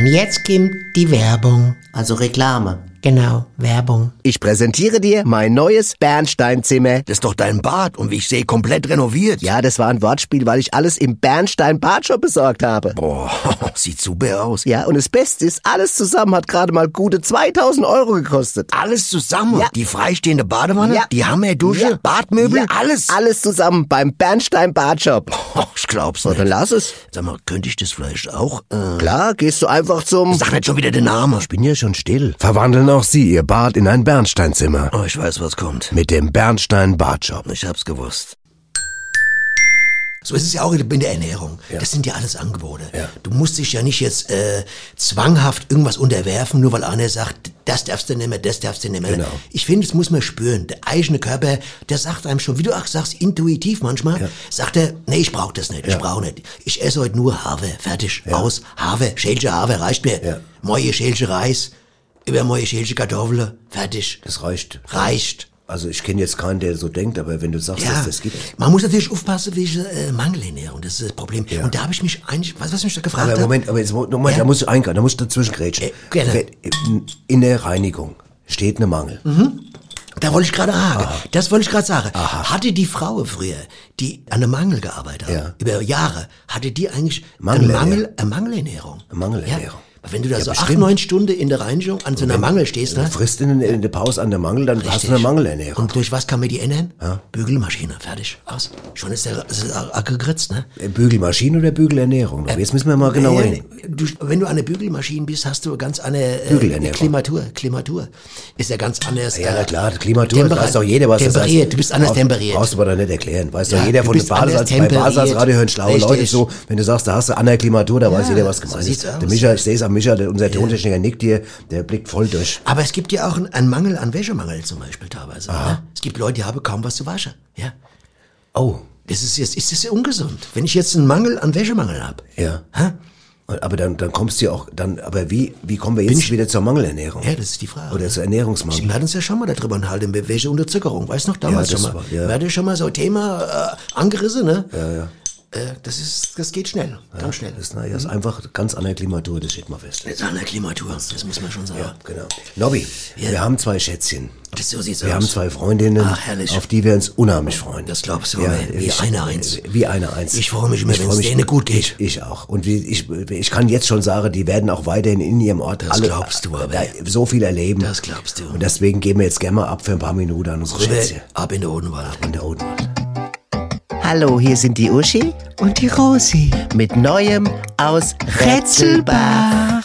Und jetzt kommt die Werbung. Also Reklame. Genau, Werbung. Ich präsentiere dir mein neues Bernsteinzimmer. Das ist doch dein Bad und wie ich sehe, komplett renoviert. Ja, das war ein Wortspiel, weil ich alles im Bernstein Badshop besorgt habe. Boah, sieht super aus. Ja, und das Beste ist, alles zusammen hat gerade mal gute 2000 Euro gekostet. Alles zusammen. Ja. Die freistehende Badewanne, Ja. die Hammerdusche, Ja. Badmöbel, Ja, alles. Alles zusammen beim Bernstein Badshop. Oh, ich glaub's So, nicht. dann lass es. Sag mal, könnte ich das vielleicht auch? Äh, Klar, gehst du einfach zum... sag nicht schon wieder den Namen. Ich bin ja schon still. Verwandeln auch Sie Ihr Bad in ein Bernsteinzimmer. Oh, ich weiß, was kommt. Mit dem Bernstein Badshop. Ich hab's gewusst. So ist es ja auch in der Ernährung. Das sind ja alles Angebote. Du musst dich ja nicht jetzt äh, zwanghaft irgendwas unterwerfen, nur weil einer sagt, das darfst du nicht mehr, das darfst du nicht mehr. Genau. Ich finde, das muss man spüren. Der eigene Körper, der sagt einem schon, wie du auch sagst, intuitiv manchmal, sagt er, nee, ich brauche das nicht, ich brauche nicht. Ich esse heute nur Hafer, fertig, aus, Hafer, schälsche Hafer, reicht mir. Ja. Moje schälsche Reis, über moje schälsche Kartoffeln, fertig. Das reicht. Reicht. Also ich kenne jetzt keinen, der so denkt, aber wenn du sagst, Ja, dass das gibt. man muss natürlich aufpassen wegen äh, Mangelernährung, das ist das Problem. Und da habe ich mich eigentlich, was ich mich da gefragt Aber? Moment, aber jetzt, Moment, Ja. da musst du eingreifen, da musst du dazwischen grätschen. Äh, gerne. Wenn- In der Reinigung steht eine Mangel. Da wollte ich gerade haken. Das wollte ich gerade sagen. Hatte die Frau früher, die an einem Mangel gearbeitet hat, Ja. über Jahre, hatte die eigentlich eine, Mangelernährung. Mangel, eine Mangelernährung? Eine Mangelernährung. Ja. Aber wenn du da Ja, so acht, bestimmt. neun Stunden in der Reinigung an so einer Mangel stehst, Du ne? frisst in, in der Pause an der Mangel, dann hast du eine Mangelernährung. Und durch was kann man die ändern? Bügelmaschine, fertig, aus. Schon ist der ist der Acker geritzt, ne? Äh, Bügelmaschine oder Bügelernährung? Jetzt müssen wir mal genauer Äh, hin. du, wenn du an der Bügelmaschine bist, hast du ganz eine äh. Klimatur. Klimatur ist ja ganz anders. Ja, äh, na klar, Klimatur, das temperat- weiß doch jeder, was das heißt. temperiert. Du bist anders Brauchst- temperiert. Brauchst du aber doch nicht erklären. Weiß Ja, doch jeder du von den Basas, bei temperiert. Basas Radio hören schlaue Richtig. Leute so. Wenn du sagst, da hast du an der Klimatur, da weiß jeder, was so gemeint sieht's ist. Der Micha, ich sehe es Micha, der, unser Tontechniker nickt dir, der blickt voll durch. Aber es gibt ja auch einen Mangel an Wäschemangel zum Beispiel teilweise. Ne? Es gibt Leute, die haben kaum was zu waschen. Ja. Oh, Das ist jetzt, ist das ja ungesund. Wenn ich jetzt einen Mangel an Wäschemangel habe. ja. Hä? Aber dann, dann kommst du ja auch, dann, aber wie, wie kommen wir jetzt wieder zur Mangelernährung? Ja, das ist die Frage. Oder zur Ernährungsmangel? Wir hatten uns ja schon mal darüber unterhalten, über Wäscheunterzuckerung. Weißt du noch, damals Ja, das schon mal. war- ja. Wir hatten schon mal so ein Thema äh, angerissen, ne? Ja, ja. Äh, das ist, das geht schnell, ganz schnell. Das, na, ja, ist einfach ganz an der Klimatur, das steht mal fest. Das ist an der Klimatur, das muss man schon sagen. Ja, genau. Nobby, Ja. wir haben zwei Schätzchen. Das, so sieht's Wir aus. haben zwei Freundinnen, Ach, auf die wir uns unheimlich freuen. Das glaubst du, aber wie ich- eine Eins. Wie eine Eins. Ich freue mich immer, wenn es denen gut geht. Ich, ich auch. Und wie, ich, ich kann jetzt schon sagen, die werden auch weiterhin in ihrem Ort Das alle, glaubst du aber. da so viel erleben. Das glaubst du. Und deswegen gehen wir jetzt gerne mal ab für ein paar Minuten an unsere Schätzchen. ab in der Odenwald. In der Odenwald. Hallo, hier sind die Uschi Und die Rosi. mit Neuem aus Rätselbach.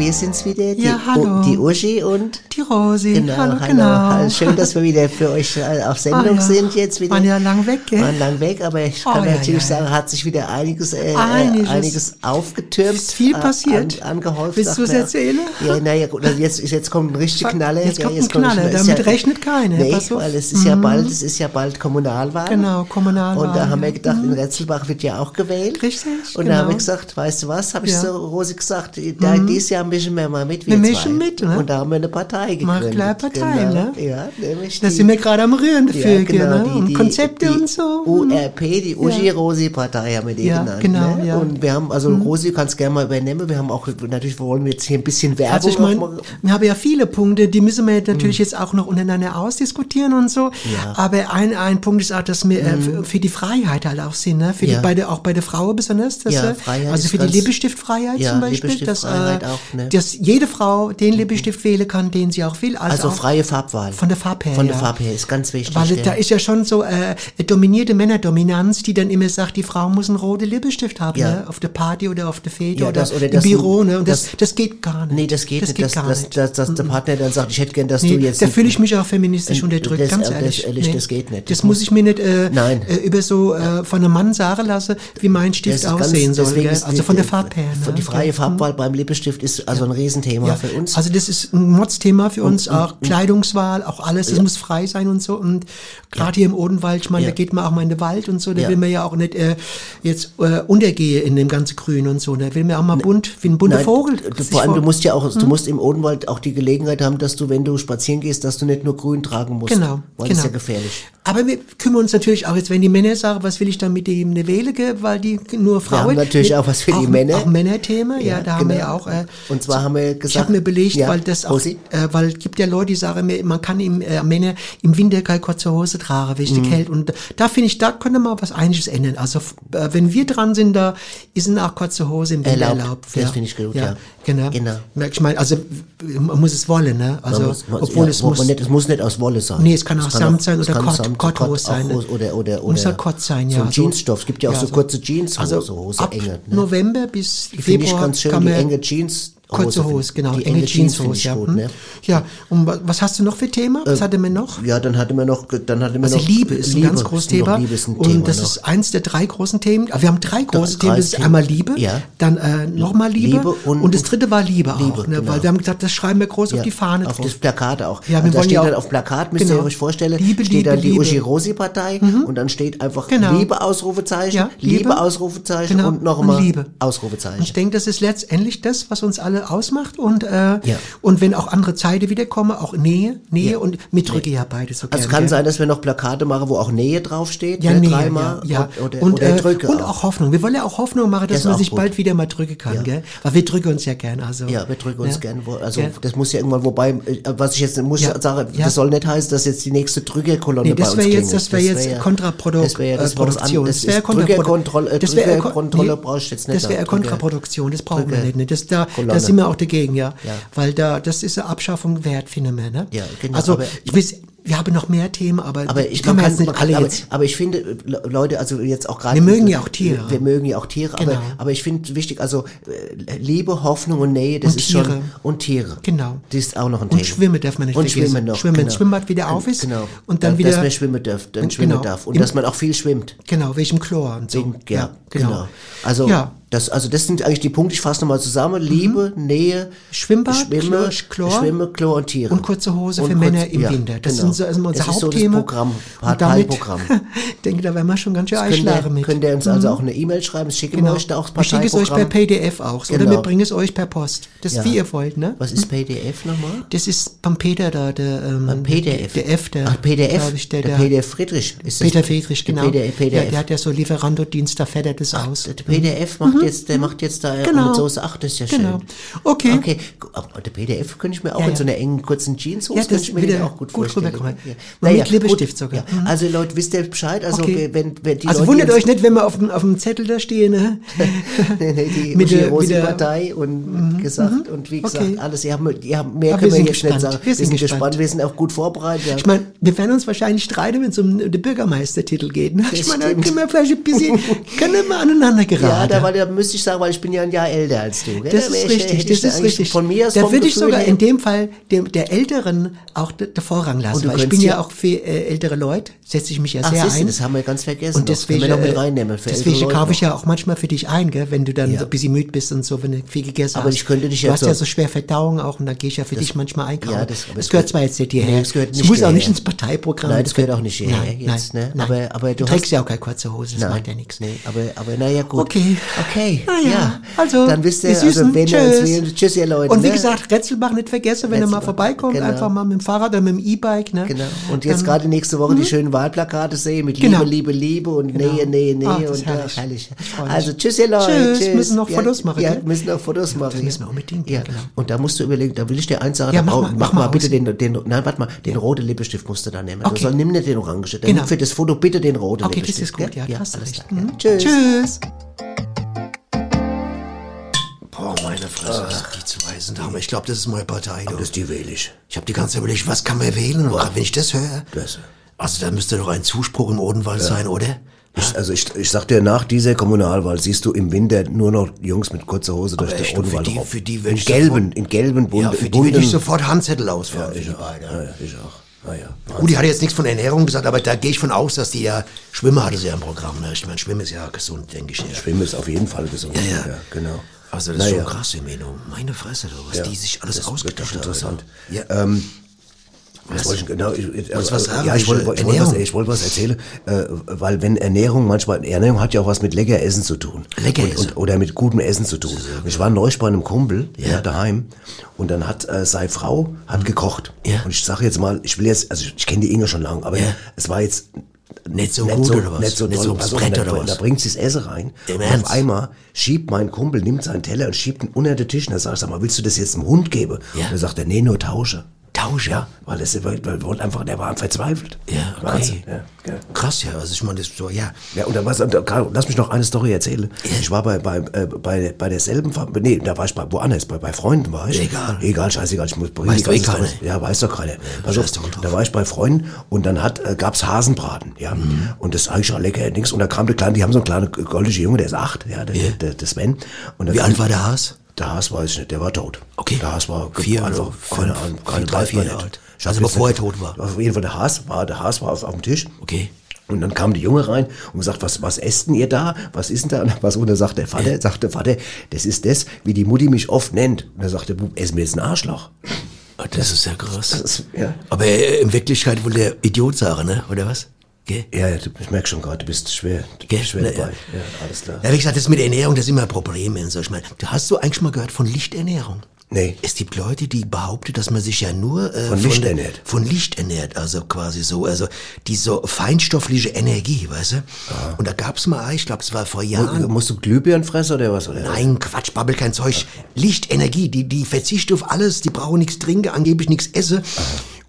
Wir sind's wieder, die, Ja, hallo. Die Uschi und... Die Rosi. Genau, hallo, hallo. genau. Schön, dass wir wieder für euch äh, auf Sendung Ah, ja. sind jetzt wieder. Waren ja lang weg, gell? Waren lang weg, aber ich Oh, kann ja, natürlich ja, ja. sagen, hat sich wieder einiges, äh, Einiges. einiges. einiges aufgetürmt. Ist viel äh, passiert. An, angehäuft. Willst du es erzählen? Ja, naja, gut, also jetzt, jetzt kommt ein richtiger Knaller. jetzt kommt ein Knaller, ist damit rechnet keiner, Nee, weil es ist ja bald, es ist ja bald Kommunalwahl. Genau, Kommunalwahl, Und da haben wir gedacht, in Retzelbach wird ja auch gewählt. Richtig, Und da haben wir genau. gesagt, weißt du was, habe ich so Rosi gesagt, da, dieses Jahr mischen wir mal mit, wir, Wir zwei. mischen mit, ne? Und da haben wir eine Partei gegründet. Gleich Partei, genau. ne? Ja, nämlich Da die- sind wir gerade am Rühren dafür, ja, genau, ne? die, und die, Konzepte die und so. URP, die Uschi-Rosi-Partei haben wir die Ja, genannt. genau, ne? ja. Mhm. Und wir haben, also Rosi, kannst gerne mal übernehmen. Wir haben auch, natürlich wollen wir jetzt hier ein bisschen Werbung Also ich mal- wir haben ja viele Punkte, die müssen wir natürlich jetzt auch noch untereinander ausdiskutieren und so. Mhm. Ja. Mhm. Aber ein, ein Punkt ist auch, dass wir äh, für, die Freiheit halt auch sind, ne? Für Ja. die, bei der, auch bei der Frau besonders. Dass, Ja, also Freiheit ist für die Lippenstiftfreiheit zum Beispiel, dass, Lippenstiftfreiheit äh, auch, ne? Dass jede Frau den Lippenstift wählen kann, den sie auch will. Also, also freie Farbwahl. von der Farbe her. Von der ja. Farbe her ist ganz wichtig. Weil gell? da ist ja schon so äh, dominierte Männerdominanz, die dann immer sagt, die Frau muss einen roten Lippenstift haben, Ja. ne? auf der Party oder auf der Fete Ja, oder, das- oder im das- Büro. Ne? Und das, das- das geht gar nicht. Nee, das geht nicht, geht dass, gar dass, nicht. dass, dass der Partner dann sagt, ich hätte gern, dass Nee, du jetzt... da fühle ich mich auch feministisch ein- unterdrückt, das- ganz das- ehrlich. ehrlich, das geht nicht. Das, Das muss ich mir nicht äh, äh, über so äh, von einem Mann sagen lassen, wie mein Das Stift aussehen soll. Also die- von der Farbe her. Von ne? die freie? Farbwahl beim Lippenstift ist also ein Riesenthema ja. für uns. Also das ist ein Motzthema für uns, und, auch und, Kleidungswahl, auch alles, es ja. muss frei sein und so. Und gerade hier im Odenwald, ich meine, da geht man auch mal in den Wald und so, da will man ja auch nicht äh, jetzt äh, untergehe in dem ganzen Grün und so. Da will man auch mal bunt, wie ein bunter Nein, Vogel. Du, vor allem, du musst ja auch, hm. du musst im Odenwald auch die Gelegenheit haben, dass du, wenn du spazieren gehst, dass du nicht nur grün tragen musst. Genau. Weil genau. das ist ja genau. gefährlich. Aber wir kümmern uns natürlich auch jetzt, wenn die Männer sagen, was will ich dann mit dem eine Nevelege, weil die nur Frauen. Wir natürlich mit, auch was für die auch, Männer. Auch Männerthema, ja, ja, da genau. haben wir genau. ja auch. Äh, und und zwar haben wir gesagt. Ich habe mir belegt, ja, weil das auch, äh, weil gibt ja Leute, die sagen mir, man kann im äh, Männer im Winter keine kurze Hose tragen, wegen mhm. der Und da finde ich, da könnte mal was einiges ändern. Also äh, wenn wir dran sind, da ist auch kurze Hose im Winter erlaubt. erlaubt. Ja. Finde ich gut, ja. ja. Genau. genau. Ich meine, also man muss es wollen, ne? Also man muss, man, obwohl es muss, nicht, es muss nicht aus Wolle sein. Nee, es kann auch es kann Samt auch, sein oder Kort, Korthose sein. Ne? Oder, oder, oder, muss halt Kort sein, ja. So ein Jeansstoff. Es gibt ja auch so, kurze Jeans, also Hose, enge. Ne? November bis Februar. Finde ich ganz schön, die enge Jeans Kurze Hose, Hose genau, die enge, enge Jeans, Jeans ich ja. Gut, hm. ne? ja, und was hast du noch für Thema? Was äh, hatte man noch? Ja, dann hatte man noch, dann hatte man also noch Liebe ist Liebe ein ganz großes Thema. Liebe ist ein Thema und das noch. ist eins der drei großen Themen. Ah, wir haben drei große drei Themen. Das ist Themen. einmal Liebe, ja. dann äh, nochmal Liebe, Liebe und, und, das dritte war Liebe, Liebe auch, ne? genau. weil wir haben gesagt, das schreiben wir groß ja, auf die Fahne auf drauf. das Plakat auch. Ja, wir also da steht dann auf Plakat, müsst genau. ihr euch vorstellen, Liebe, steht Liebe, dann die Ushirosi Partei mhm. und dann steht einfach. Genau. Liebe Ausrufezeichen, genau. Liebe Ausrufezeichen und nochmal Ausrufezeichen. Ich denke, das ist letztendlich das, was uns alle äh, ausmacht und, äh, ja. und wenn auch andere Zeiten wiederkommen, auch Nähe, Nähe ja. und mitrücke ja beides. So also kann gern. sein, dass wir noch Plakate machen, wo auch Nähe draufsteht, ja, ne, Nähe, dreimal ja, ja. Oder, und, oder äh, drücke und auch. auch. Hoffnung. Wir wollen ja auch Hoffnung machen, dass das man sich gut. bald wieder mal drücken kann, gell? weil wir drücken uns ja gern. Also, ja, wir drücken uns gern. Also das muss ja irgendwann, wobei, äh, was ich jetzt muss sagen, das soll nicht heißen, dass jetzt die nächste Drückerkolonne nee, das bei uns jetzt, Das wäre jetzt Kontraproduktion. Das wäre äh, ja das wäre Kontraproduktion. Brauchst du jetzt nicht. Das wäre Kontraproduktion, das brauchen wir nicht. Ne? Das da, das sind wir auch dagegen, ja. ja. Weil da, das ist eine Abschaffung wert, Wertphänomen. Ne? Ja, genau. Also, ich will wir haben noch mehr Themen, aber, aber ich kann, jetzt nicht alle aber, jetzt. Aber ich finde, Leute, also jetzt auch gerade. Wir mögen ja auch Tiere. Wir mögen ja auch Tiere, genau. aber, aber ich finde wichtig, also äh, Liebe, Hoffnung und Nähe, das und ist Tiere. schon. Und Tiere. Genau. Das ist auch noch ein Thema. Und Schwimmen darf man nicht und vergessen. Schwimmen noch. Schwimmen, genau. Schwimmbad wieder auf ist. Genau. Und dann dass, wieder. Dass man schwimmen darf, dann genau. darf. Und Im, dass man auch viel schwimmt. Genau, welchem Chlor und so. ja, ja genau. genau. Also. Ja. Das, also das sind eigentlich die Punkte, ich fasse nochmal zusammen. Mhm. Liebe, mhm. Nähe, Schwimmbad, Schwimme, Chlor, Schwimme, Chlor und Tiere. Und kurze Hose und für kurz, Männer im ja, Winter. Das genau. Genau. unser, ist unser es Hauptthema. Ist so Programm, Parteiprogramm. Ich denke, da werden wir schon ganz schön Eischlare mit. Könnt ihr uns also mhm. auch eine E-Mail schreiben, schicken genau. wir euch da auch das Parteiprogramm. Ich schicke es euch per PDF auch, genau. oder wir bringen es euch per Post. Das ja. wie ihr wollt, ne? Was ist PDF nochmal? Das ist beim Peter da, der, ähm, ah, Am PDF. der F, der, Ach, PDF, ich, der, der, der, PDF Friedrich. Ist Peter Friedrich, genau. Der, PDF. Ja, der hat ja so Lieferandodienst, da fährt er das Ach, aus. Der PDF mhm. macht jetzt, der mhm. macht jetzt da äh, genau. mit Soße. Ach, das ist ja genau. schön. Okay. Okay, oh, der PDF könnte ich mir auch ja, in so einer engen, kurzen Jeans ja, das würde ich mir auch gut, gut vorstellen korrekt. Ja. Naja, mit Lippenstift sogar. Ja. Mhm. Also Leute, wisst ihr Bescheid? Also, okay. wenn, wenn die also Leute wundert euch nicht, wenn wir auf dem, auf dem Zettel da stehen. Ne? nee, die mit der Rosi-Partei und mhm. gesagt mhm. und wie gesagt, okay. alles. Ihr habt, ihr habt mehr können wir, hier schnell sagen. Wir sind, gespannt. wir sind auch gut vorbereitet. Ja. Ich meine, wir werden uns wahrscheinlich streiten, wenn es um den Bürgermeistertitel geht. Ne? Ich meine, können wir vielleicht ein bisschen, können wir aneinander geraten. Ja, da, da müsste ich sagen, weil ich bin ja ein Jahr älter als du. Das ist richtig, das ist richtig. Von mir aus Da würde ich sogar in dem Fall der Älteren auch den Vorrang lassen weil ich bin ja, auch für äh, ältere Leute, setze ich mich ja Ach, sehr ein. Das haben wir ganz vergessen. Und deswegen, noch, mit äh, reinnehmen für deswegen kaufe ich ja auch manchmal für dich ein, gell, wenn du dann ja. so ein bisschen müde bist und so, wenn du viel gegessen aber hast. Aber ich könnte dich ja Du hast so ja so schwer Verdauung auch und da gehe ich ja für das, dich manchmal einkaufen. Ja, das, das gehört zwar jetzt nicht hierher. Nee, das gehört nicht. Du musst auch nicht ins Parteiprogramm. Nein, das gehört auch nicht hierher. Nein, jetzt, nein, ne? aber, aber du, trägst ja auch keine kurze Hose, das macht ja nichts. Nee, aber, aber naja, gut. Okay. Okay. Ja. Also, dann wisst ihr, also, wenn ihr uns wählt, tschüss ihr Leute. Und wie ne? gesagt, Rätsel Rätzelbach nicht vergessen, wenn ihr mal vorbeikommt, genau. einfach mal mit dem Fahrrad oder mit dem E-Bike, ne? Ne? Genau. Und jetzt ähm, gerade nächste Woche die mhm. schönen Wahlplakate sehen mit genau. Liebe, Liebe, Liebe und genau. Nähe, Nähe, Nähe. Ach, und äh, herrlich. Herrlich. Also tschüss, ihr Leute. Tschüss. tschüss. Ne? Müssen noch Fotos machen. Ja, ja müssen noch Fotos machen. Das müssen wir unbedingt. Ja. Genau. Und da musst du überlegen, da will ich dir eins sagen, ja, mach, brauch, mal, mach, mal, bitte den, den, nein, warte mal, den roten Lippenstift musst du da nehmen. Also okay. Du sollst nimm nicht den orangen. Genau. Für das Foto bitte den roten okay, Lippenstift. Okay, das ist gut. Ja, ja hast recht. Mhm. Tschüss. Tschüss meine Fresse, das riecht zu weisen Aber ich glaube, das ist meine Partei. Du. Aber das die wähle eh ich. Ich habe die ganze Zeit überlegt, was kann man wählen? Und wenn ich das höre. Das. Also da müsste doch ein Zuspruch im Odenwald ja. sein, oder? Ich, also ich, ich sag dir, nach dieser Kommunalwahl siehst du im Winter nur noch Jungs mit kurzer Hose durch den Odenwald für die, für die in, gelben, sofort, in gelben Bund. Ja, für die würde ich sofort Handzettel ausfahren. Ja, ich, auch, ja, ich auch. Ah ja. Gut, die hat jetzt nichts von Ernährung gesagt, aber da gehe ich von aus, dass die ja Schwimmen hatte sie ja im Programm. Ne? Ich meine, Schwimmen ist ja gesund, denke ich. Ja. Schwimmen ist auf jeden Fall gesund. Ja, ja. ja genau. Also das naja. ist schon krass, Emeno. Meine Fresse, du, was ja. die sich alles das ausgedacht haben. Interessant. Ja. Ähm, was, was, ich, genau, ich, ich, äh, was, was ja, ich wollte wollt was, ich wollt was erzählen, äh, weil wenn Ernährung manchmal, Ernährung hat ja auch was mit lecker Essen zu tun. Lecker und, Essen. Und, oder mit gutem Essen zu tun. Ja, ich war neulich bei einem Kumpel ja. ja daheim und dann hat äh, seine Frau hat mhm. gekocht. Ja. Und ich sage jetzt mal, ich will jetzt, also ich, kenne die Inge schon lange, aber es war jetzt nicht so gut oder was? Nicht so, Nicht so ums Brett oder was? Da bringt sie das Essen rein. Im und Ernst? auf einmal schiebt mein Kumpel, nimmt seinen Teller und schiebt ihn unter den Tisch. Und er sagt, sag mal, willst du das jetzt dem Hund geben? Ja. Und er sagt, er, nee, nur tausche. Tausche? Ja, weil das weil, wollte einfach, der war verzweifelt. Ja, okay. Wahnsinn. Ja, ja. Krass, ja. Also ich meine, das so, ja. Ja, und dann was, Karl, lass mich noch eine Story erzählen. Ich war bei, bei, äh, bei, bei derselben, nee, da war ich bei, woanders, bei, bei Freunden war ich. Egal. Egal, scheißegal, ich muss Weiß doch eh keiner. Ja, weiß doch keiner. Pass auf, drauf. da war ich bei Freunden und dann hat, äh, gab's Hasenbraten, ja. Und das eigentlich schon lecker, nix. Und da kam der Kleine, die haben so einen kleinen goldischen Junge, der ist acht, ja, der, Ja. der, der Sven. Wie alt war der Haas? Der Haas weiß ich nicht, der war tot. Okay. Der Haas war Vier einfach, oder keine Ahnung, keine drei, vier Jahre alt. Ich Also bevor er tot war. Auf jeden Fall der Haas war, der Haas war auf, auf dem Tisch. Okay. Und dann kam die Junge rein und gesagt, was, was esst denn ihr da? Was ist denn da? Und was, und dann sagt der Vater, sagt der Vater, das ist das, wie die Mutti mich oft nennt. Und dann sagt der Bub, essen wir jetzt ein Arschloch. Das ist ja krass. ist- ja. Aber in Wirklichkeit wohl der Idiot sagen, ne? Oder was? Gell? Ja, ich merke schon gerade, du bist schwer, du Gell? bist schwer Na, dabei. ja. Ja, alles klar. Ja, wie gesagt, das mit Ernährung, das ist immer ein Problem. Und so. Ich meine, du hast du eigentlich mal gehört von Lichternährung? Nee. Es gibt Leute, die behaupten, dass man sich ja nur äh, Von Licht ernährt. Von Licht ernährt, also quasi so, also die so feinstoffliche Energie, weißt du? Und da gab's mal, ich glaube, es war vor Jahren. Mu- Musst du Glühbirnen fressen oder was? Oder? Nein, Quatsch, babbel kein Zeug. Lichtenergie, die, die verzichtet auf alles, die brauchen nichts trinken, angeblich nichts essen.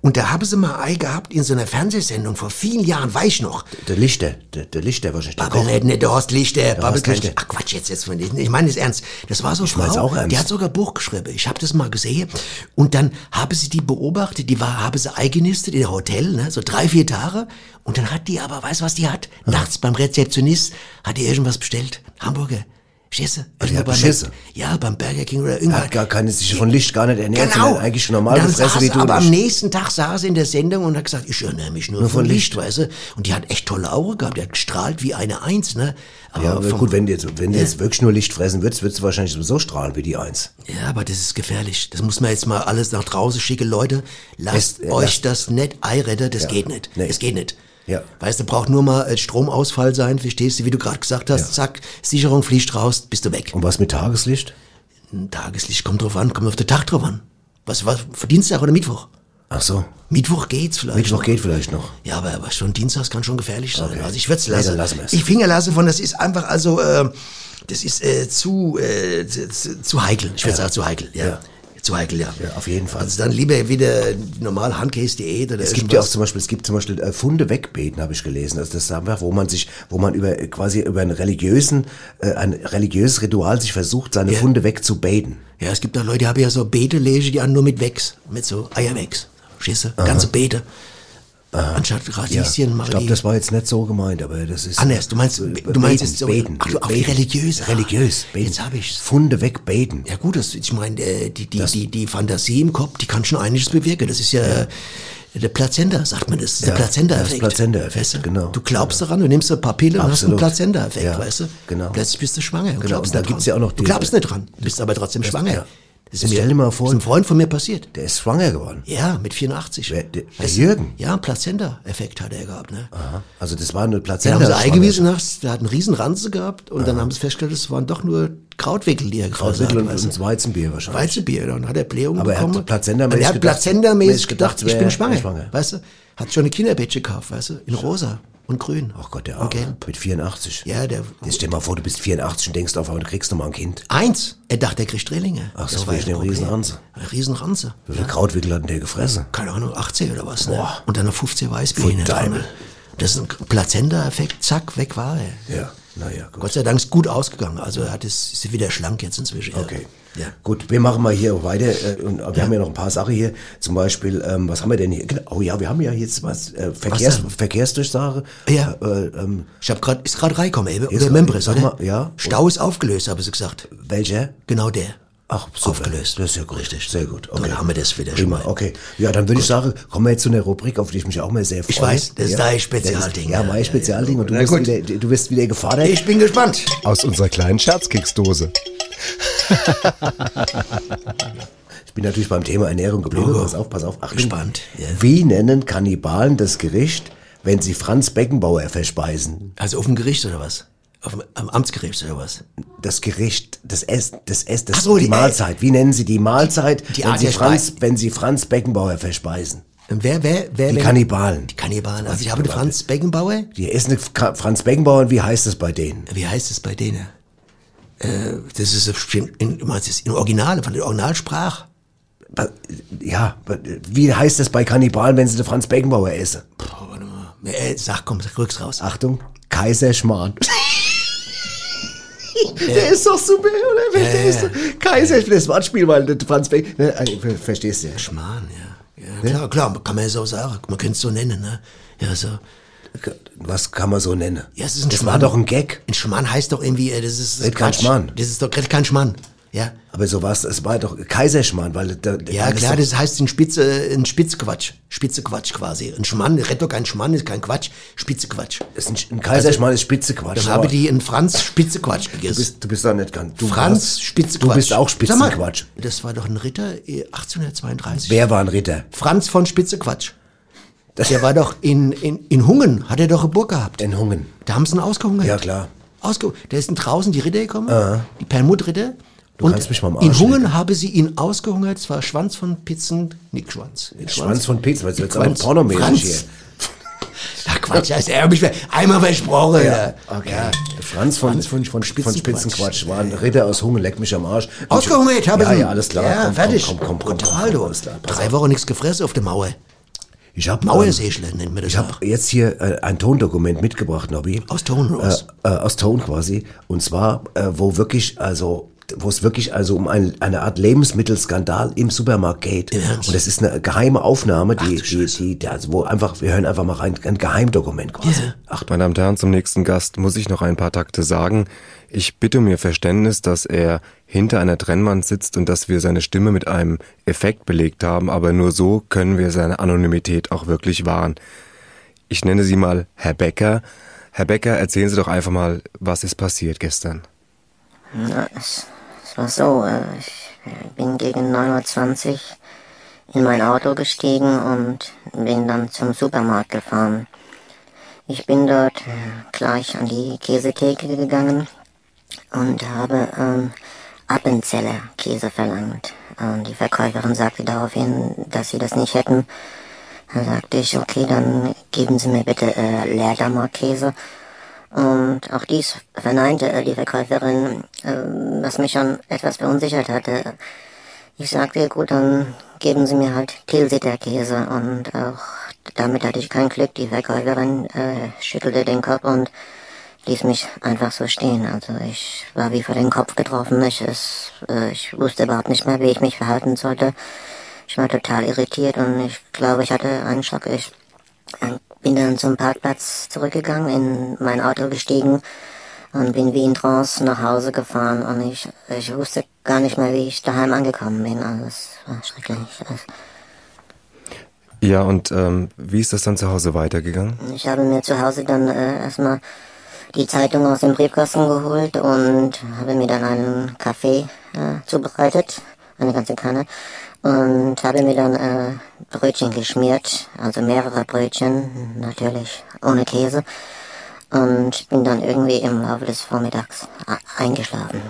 Und da haben sie mal Ei gehabt in so einer Fernsehsendung vor vielen Jahren, weiß ich noch. Der Lichter, der, der Lichter wahrscheinlich. Der Babbel nicht, nicht der Horst Lichter, Babbel Lichter. Ach Quatsch, jetzt, jetzt denen. Ich meine es ernst. Das war so mein's Frau, auch ernst. die hat sogar Buch geschrieben. Ich habe das mal gesehen. Und dann habe sie die beobachtet, die war, habe sie eingenistet in ein Hotel, ne, so drei, vier Tage. Und dann hat die aber, weißt du, was die hat? Nachts beim Rezeptionist hat die irgendwas bestellt. Hamburger. Schisse. die hat beschissen? Ja, beim Burger King oder Er irgendwas. hat gar keine, sich von Licht gar nicht ernährt, Genau. sondern eigentlich normal Dann gefressen wie du. aber am nächsten Tag saß sie in der Sendung und hat gesagt, ich ernähre mich nur, von, von Licht, Licht. weißt du. Und die hat echt tolle Augen gehabt, die hat gestrahlt wie eine Eins, ne. Aber Ja, aber vom- gut, wenn du jetzt, wenn du Ja. jetzt wirklich nur Licht fressen würdest, würdest du wahrscheinlich so strahlen wie die Eins. Ja, aber das ist gefährlich. Das muss man jetzt mal alles nach draußen schicken. Leute, lasst Es- äh, euch lasst- das nicht einretten, das Ja. geht nicht. Nee. Das geht nicht. Ja. Weißt du, braucht nur mal ein Stromausfall sein, verstehst du, wie du gerade gesagt hast, zack, Sicherung fliegt raus, bist du weg. Und was mit Tageslicht? Ein Tageslicht kommt drauf an, kommt auf den Tag drauf an. Was, was, für Dienstag oder Mittwoch? Ach so, Mittwoch geht's vielleicht. Mittwoch noch. geht vielleicht noch. Ja, aber, aber schon Dienstags kann schon gefährlich sein. Okay. Also ich würde es lassen. lassen wir's. Ich Finger lasse von, das ist einfach also, äh, das ist äh, zu, äh, zu, zu, heikel. Ich würde sagen zu heikel, ja. Ja. Zu heikel, ja. Ja, auf jeden Fall. Also dann lieber wieder normal Handcase-Diät oder Es gibt ja auch zum Beispiel, es gibt zum Beispiel äh, Funde wegbeten, habe ich gelesen. Also das ist einfach, wo man sich, wo man über quasi über einen religiösen, äh, ein religiöses Ritual sich versucht, seine Ja. Funde wegzubeten. Ja, es gibt da Leute, die haben ja so Beete-Lege, die haben nur mit Wex, mit so Eierwex. Schisse, ganze Beete. Anstatt Ja, Radieschen, ich glaube, das war jetzt nicht so gemeint, aber das ist Anders, du meinst- du meinst jetzt so- beten, ach, auf die religiöse, ah, religiös, beten. jetzt hab ich's. Funde wegbeten. Ja gut, das, ich meine, äh, die, die, die, die Fantasie im Kopf, die kann schon einiges bewirken. Das ist ja, äh, der Plazenta, sagt man das. Ist Ja, der Plazenta-Effekt. das Plazenta-Effekt, Weißt du? genau. Du glaubst daran, du nimmst ein paar Pillen und hast einen. Plazenta-Effekt, Ja, weißt du? genau. Plötzlich bist du schwanger. und Genau, glaubst und da nicht gibt's dran. ja auch noch Du glaubst nicht dran, du bist aber trotzdem schwanger. Das ist Stell dir mal vor- ist einem Freund von mir passiert. Der ist schwanger geworden. Ja, mit 84. Wer- der- der du? Jürgen? Ja, Plazenta-Effekt hat er gehabt, ne? Aha. Also das war eine Plazenta. haben sie eingewiesen, der hat einen riesen Ranze gehabt und dann haben sie festgestellt, es waren doch nur Krautwickel, die er Krautwickel hat. und, und Weizenbier wahrscheinlich. Weizenbier, dann hat er Blähung Aber er hat bekommen. er hat gedacht- plazentamäßig mäßig gedacht, gedacht, ich bin schwanger, schwanger. Weißt du? Hat schon eine Kinderbettchen gekauft, weißt du? In rosa und grün. Ach Gott, der Arme. gelb. Mit 84. Ja, der, Jetzt stell dir mal vor, du bist 84 und denkst auf einmal, du kriegst noch mal ein Kind. eins. Er dachte, er kriegt Drillinge. Ach so, Das war wegen ja dem. Riesenranze. Ein Riesenranze. Wie viel Krautwickel hat denn der gefressen? Keine Ahnung, 18 oder was, ne? Boah. Und dann noch 15 Weißbier Voll hinten dran. Deibel. ne? Das ist ein Plazenta-Effekt, zack, weg war er. Ja, naja, gut. Gott sei Dank ist gut ausgegangen. Also er hat es, ist wieder schlank jetzt inzwischen. ja. Okay. Ja. Gut, wir machen mal hier weiter. Äh, und wir haben ja noch ein paar Sachen hier. Zum Beispiel, ähm, was haben wir denn hier? Genau, Oh ja, wir haben ja jetzt was, äh, Verkehrs, denn? Verkehrsdurchsage. Ja. Äh, ähm, Ich habe gerade, ist gerade reingekommen, eben. Ist Oder Membris, oder? mal, ja. Stau ist aufgelöst, haben sie gesagt. welcher? Genau der. Ach, super. Aufgelöst. Das ist ja gut. Richtig. Sehr gut. So, dann haben wir das wieder schon Prima. mal. Okay. Ja, dann würde ich sagen, kommen wir jetzt zu einer Rubrik, auf die ich mich auch mal sehr freue. Ich weiß, das ist ja. dein Spezialding. Ja, Ja, mein ja, Spezialding. Und du Na bist, gut. wieder, du bist wieder gefordert. Ich bin gespannt. Aus unserer kleinen Scherzkeksdose. Ich bin natürlich beim Thema Ernährung geblieben. Pass auf, pass auf. Achtung. Gespannt, ja. Wie nennen Kannibalen das Gericht, wenn sie Franz Beckenbauer verspeisen? Also auf dem Gericht oder was? Auf am Amtsgericht oder was? Das Gericht, das Ess, das Ess, das so, die, die- Mahlzeit. Wie nennen sie die Mahlzeit, die wenn, Art sie Franz, wenn sie Franz Beckenbauer verspeisen? Wer, wer, wer? Die wer- Kannibalen. Die Kannibalen. Also ich habe den Franz Beckenbauer. Die essen Franz Beckenbauer und wie heißt es bei denen? Wie heißt es bei denen? Äh, das ist bestimmt in, du meinst das in Original, von der Originalsprache. Ja, wie heißt es bei Kannibalen, wenn sie den Franz Beckenbauer essen? Äh, sag, komm, sag, rück's raus. Achtung, Kaiserschmarrn. Der ist doch super, oder? Ja, Der ist ja. doch, Kaiser, das Wortspiel, weil der Franz Beck, ne, ver- verstehst du ja. Schmarrn, ja. Ja, klar, klar, kann man ja so sagen. Man könnte es so nennen, ne? Ja, so. Was kann man so nennen? Ja, es ist ein das Schmarrn. war doch ein Gag. Ein Schmarrn heißt doch irgendwie, äh, das ist, Red kein. Schmarrn. Das ist doch Red kein Schmarrn. Ja. Aber so was, es war doch Kaiserschmarrn, weil da, Ja, klar, das heißt ein Spitze, ein Spitzequatsch. Spitzequatsch quasi. Ein Schmarrn, red doch kein Schmarrn, ist kein Quatsch. Spitzequatsch. ist ein, ein Kaiserschmarrn ist Spitzequatsch. Dann habe die einen Franz Spitzequatsch du gegessen. bist, du bist doch nicht ganz. Du Franz Spitzequatsch. Du bist auch Sag mal. Das war doch ein Ritter äh, 1832. Wer war ein Ritter? Franz von Spitzequatsch. Der war doch in, in, in Hungen, hat er doch eine Burg gehabt. In Hungen. Da haben sie ihn ausgehungert. Ja, klar. Ausge der ist draußen die Ritter gekommen, die Perlmutt-Ritter. Du kannst mich mal am Arsch in Hungen lecken. habe sie ihn ausgehungert, zwar Schwanz von Pizzen, Nick Schwanz. Nick Schwanz von Pizza, weil es wird auch Schwanz. pornomäßig hier. Ach Quatsch, das er mich einmal versprochen. Ja. Okay. Der Franz von, Franz von, von von Spitzenquatsch. War ein Ritter aus Hungen, leck mich am Arsch. Ausgehungert habe Ja, ich ihn. ja, alles klar. Ja, Komm, fertig. Komm, komm, komm, komm, Brutal, komm, du. Drei. Wochen nichts gefressen auf der Mauer. Ich habe ähm, Mauersäschle nennt man das ich habe jetzt hier äh, ein Tondokument mitgebracht, Nobby. Aus Ton was? Äh, äh, aus Ton quasi. Und zwar, äh, wo wirklich, also wo es wirklich also um ein, eine Art Lebensmittelskandal im Supermarkt geht. Und das ist eine geheime Aufnahme, die, du die, die, die, also wo einfach, wir hören einfach mal rein, ein Geheimdokument quasi. Ja. Ach, Meine Damen und Herren, zum nächsten Gast muss ich noch ein paar Takte sagen. Ich bitte um Ihr Verständnis, dass er hinter einer Trennwand sitzt und dass wir seine Stimme mit einem Effekt belegt haben, aber nur so können wir seine Anonymität auch wirklich wahren. Ich nenne Sie mal Herr Becker. Herr Becker, erzählen Sie doch einfach mal, was ist passiert gestern. Na, es, war so, äh, ich äh, bin gegen 9.20 Uhr in mein Auto gestiegen und bin dann zum Supermarkt gefahren. Ich bin dort äh, gleich an die Käsetheke gegangen und habe ähm, Appenzeller Käse verlangt. Und die Verkäuferin sagte daraufhin, dass sie das nicht hätten. Dann sagte ich, okay, dann geben Sie mir bitte äh, Leerdammer Käse. Und auch dies verneinte die Verkäuferin, äh, was mich schon etwas verunsichert hatte. Ich sagte, gut, dann geben Sie mir halt Tilsiter Käse. Und auch damit hatte ich kein Glück. Die Verkäuferin äh, schüttelte den Kopf und ließ mich einfach so stehen. Also ich war wie vor den Kopf getroffen. Ich, es, äh, ich wusste überhaupt nicht mehr, wie ich mich verhalten sollte. Ich war total irritiert und ich glaube, ich hatte einen Schock. Ich äh, bin dann zum Parkplatz zurückgegangen, in mein Auto gestiegen und bin wie in Trance nach Hause gefahren und ich, ich wusste gar nicht mehr, wie ich daheim angekommen bin. Also es war schrecklich. Es- Ja, und ähm, wie ist das dann zu Hause weitergegangen? Ich habe mir zu Hause dann äh, erstmal die Zeitung aus dem Briefkasten geholt und habe mir dann einen Kaffee äh, zubereitet, eine ganze Kanne, und habe mir dann äh, Brötchen geschmiert, also mehrere Brötchen, natürlich ohne Käse, und bin dann irgendwie im Laufe des Vormittags a- eingeschlafen.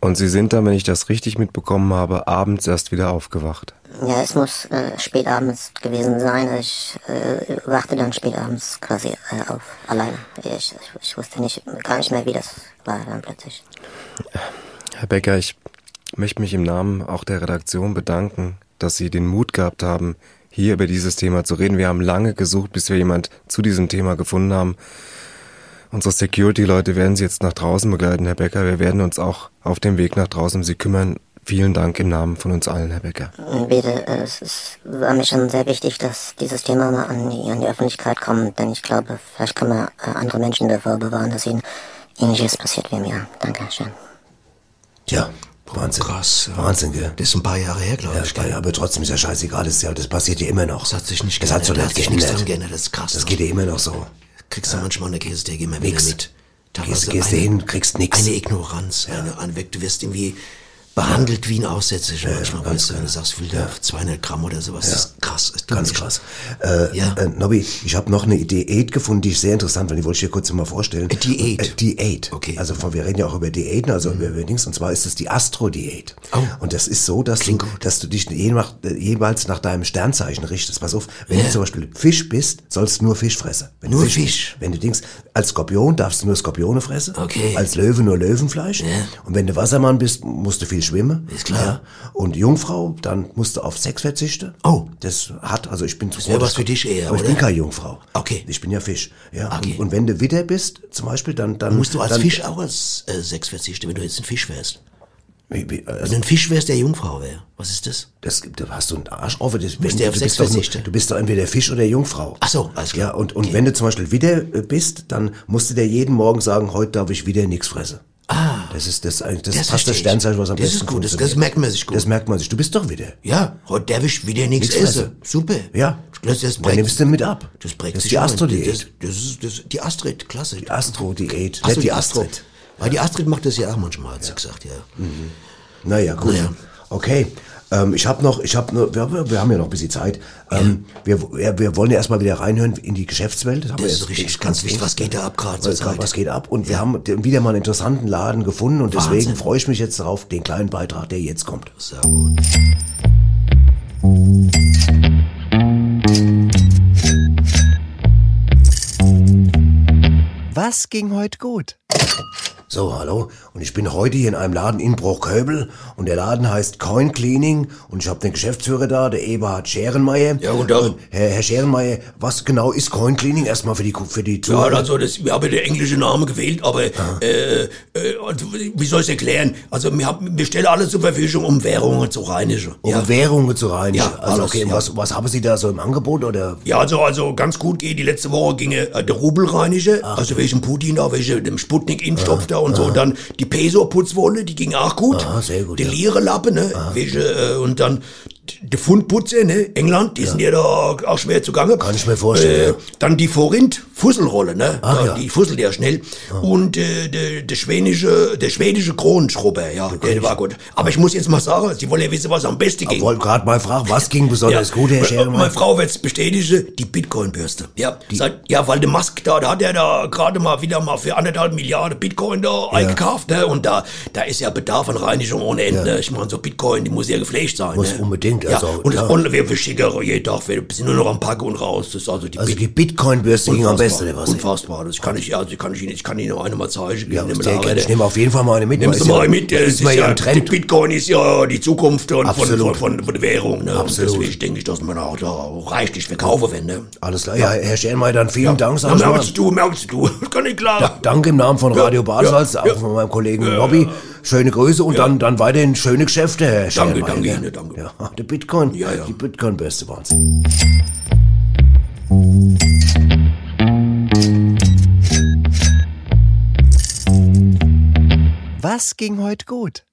Und Sie sind dann, wenn ich das richtig mitbekommen habe, abends erst wieder aufgewacht. Ja, es muss äh, spätabends gewesen sein. Ich äh, wachte dann spätabends quasi äh, auf, alleine. Ich, ich, ich wusste nicht, gar nicht mehr, wie das war dann plötzlich. Herr Becker, ich möchte mich im Namen auch der Redaktion bedanken, dass Sie den Mut gehabt haben, hier über dieses Thema zu reden. Wir haben lange gesucht, bis wir jemand zu diesem Thema gefunden haben. Unsere Security-Leute werden Sie jetzt nach draußen begleiten, Herr Becker. Wir werden uns auch auf dem Weg nach draußen um Sie kümmern. Vielen Dank im Namen von uns allen, Herr Becker. Bitte, äh, es ist, war mir schon sehr wichtig, dass dieses Thema mal an die, an die Öffentlichkeit kommt, denn ich glaube, vielleicht kann man äh, andere Menschen davor bewahren, dass ihnen ähnliches passiert wie mir. Dankeschön. Tja, Wahnsinn. Krass. ja. Wahnsinn, gell? Das ist ein paar Jahre her, glaube Ja, ich. ja, aber trotzdem ist ja scheißegal, das, ist ja, das passiert ja immer noch. Das hat sich nicht Das geändert. nicht hat sich nichts geändert. Das ist krass. Das geht ja immer noch so. Kriegst du manchmal eine Käsetheke immer Nix. wieder mit. Gehst, gehst du hin, kriegst nix. Eine Ignoranz. Eine, eine, du wirst irgendwie behandelt wie ein Aussätziger manchmal, weißt du, wenn du sagst, ich will da 200 Gramm oder sowas. Das ist krass. Das Ganz krass. Äh, Ja. äh, Nobby, ich habe noch eine Diät gefunden, die ich sehr interessant fand. Die wollte ich dir kurz mal vorstellen. Diät? Äh, Diät. Okay. Mhm. Also von, wir reden ja auch über Diäten, also über, über Dings. Und zwar ist es die Astro-Diät. Oh. Und das ist so, dass du, dass du dich äh, jeweils nach deinem Sternzeichen richtest. Pass auf, wenn du zum Beispiel Fisch bist, sollst du nur Fisch fressen. Wenn Nur du Fisch? Wenn du Dings, als Skorpion darfst du nur Skorpione fressen. Okay. Als Löwe nur Löwenfleisch. Und wenn du Wassermann bist, musst du viel schwimmen. Ist klar. Ja. Und Jungfrau, dann musst du auf Sex verzichten. Oh. Das hat, also ich bin zu wär was für dich eher, Aber ich oder? bin keine Jungfrau. Okay. Ich bin ja Fisch. Ja. Okay. Und, und wenn du Widder bist, zum Beispiel, dann, dann Musst du als dann, Fisch auch als äh, Sex verzichten, wenn du jetzt ein Fisch wärst? Wie, wie, Wenn also, du ein Fisch wärst, der Jungfrau wäre. Was ist das? das, da hast du einen Arsch auf. Das, wenn- du du, Sex bist doch nur, du bist doch entweder Fisch oder Jungfrau. Ach so, alles klar. Ja, und, und wenn du zum Beispiel Widder äh, bist, dann musst du dir jeden Morgen sagen, heute darf ich wieder nichts fressen. Ah. Das ist das, eigentlich- das, Das passt das ich. Sternzeichen, was am Das ist besten gut, das- das merkt man sich gut. Das merkt man sich. Du bist doch Widder. Ja, heute darf ich wieder nichts essen. Super. Ja. Das, das Dann nimmst du mit ab. Das prägt Das ist die. Astro-Diät. Das, das ist das, die Astrid, klasse. Die Astro-Diät. Nicht die Astro. Weil die Astrid macht das ja auch manchmal, hat sie gesagt, ja. Naja, gut. Naja. Okay. Ähm, ich habe noch, ich habe nur, wir, wir haben ja noch ein bisschen Zeit. Ähm, wir, wir, wir wollen ja erstmal wieder reinhören in die Geschäftswelt. haben Das wir ist richtig, ganz wichtig. Was geht da ab gerade zur Was, Zeit? was geht ab? Und wir haben wieder mal einen interessanten Laden gefunden und deswegen Wahnsinn. freue ich mich jetzt darauf, den kleinen Beitrag, der jetzt kommt. Sehr gut. Was ging heute gut? So, hallo. Und ich bin heute hier in einem Laden in Bruchköbel und der Laden heißt Coin Cleaning und ich habe den Geschäftsführer da, der Eberhard Scherenmeier. Ja, guten Tag. Und Herr, Herr Scherenmeier, was genau ist Coin Cleaning erstmal für die für die Ja, Zuhörer? also das, wir haben den englischen Namen gewählt, aber äh, äh, wie soll ich erklären? Also wir, haben, wir stellen alles zur Verfügung, um Währungen zu reinigen. um ja. Währungen zu reinigen. Ja, also alles, okay, ja. was was haben Sie da so im Angebot oder? Ja, also, also ganz gut geht. Die letzte Woche ging äh, der Rubel reinigen, also wegen Putin da, wegen dem Sputnik-Impfstoff da und so. Und dann die Peso-Putzwolle, die ging auch gut. Ah, sehr gut, Die ja. Lire-Lappe, ne? Wegen, äh, und dann die Pfundputze, ne? England, die sind ja da auch schwer zugange. Kann ich mir vorstellen, ja. Dann die Forint, Fusselrolle, ne? Ach, Da, ja. Die fusselt ja schnell. Und äh, der, der schwedische, der schwedische Kronenschrubber, ja, der war gut. Aber ich muss jetzt mal sagen, Sie wollen ja wissen, was am besten Ich ging. wollte gerade mal fragen, was ging besonders gut, Herr Meine Scherenmeier? Frau wird's bestätigen, die Bitcoin-Bürste. Ja, seit, ja, weil der Musk da, da hat er da gerade mal wieder mal für anderthalb Milliarden Bitcoin da eingekauft, ne? Und da, da ist ja Bedarf an Reinigung ohne Ende. Ich meine, so Bitcoin, die muss ja gepflegt sein. Muss ne? unbedingt, Ja, also, und, klar. und wir, schicken jeden Tag, wir sind nur noch am Packen und raus. Das ist also die Also Bit- die Bitcoin-Bürste ging am besten, was? Unfassbar. Das kann ich, also kann ich Ihnen, ich kann Ihnen noch eine mal zeigen. Ja, rein. Ich nehme auf jeden Fall mal eine mit. Sie ist mal ja- mit, das ist ja ja, Trend. Bitcoin ist ja die Zukunft und von, Absolut. von, von, von der Währung. Ne? Absolut. Und deswegen denke ich, dass man auch da reichlich verkaufen will. Ne? Alles klar, ja, Herr Scherenmeier, dann vielen Dank, sag Ja, ich du, merkst du. Das kann ich klar. Danke im Namen von Ja, Radio Badesalz, ja, auch ja. von meinem Kollegen Nobby. Schöne Grüße und dann, dann weiterhin schöne Geschäfte, Herr Danke, danke ne? Ihnen, danke. Ja, der Bitcoin, Ja, ja. die Bitcoin-Bürste waren's. Was ging heute gut?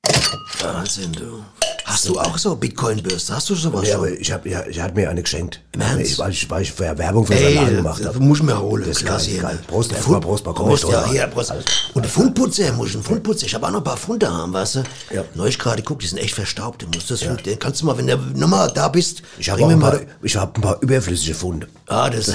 Wahnsinn, du. Hast du auch so Bitcoin-Bürste? Hast du sowas Ja, schon? aber ich hab, ja, ich hat mir eine geschenkt. Im Ernst? Ich, weil, ich, weil ich für Werbung für Ey, Salat gemacht habe. muss ich mir holen. Das ist Klasse geil, hier, geil. ne? Prost, Der Pfund- Prost, mal Prost, ich ja, hier. Prost. Und der Fundputzer, muss ich einen Fundputzer. Ich habe auch noch ein paar Funde haben, weißt du? Ja. Neulich gerade geguckt, die sind echt verstaubt. Du musst das, den kannst du mal, wenn du nochmal da bist, Ich habe auch ein paar, ich hab ein paar überflüssige Funde. Ah, das auch.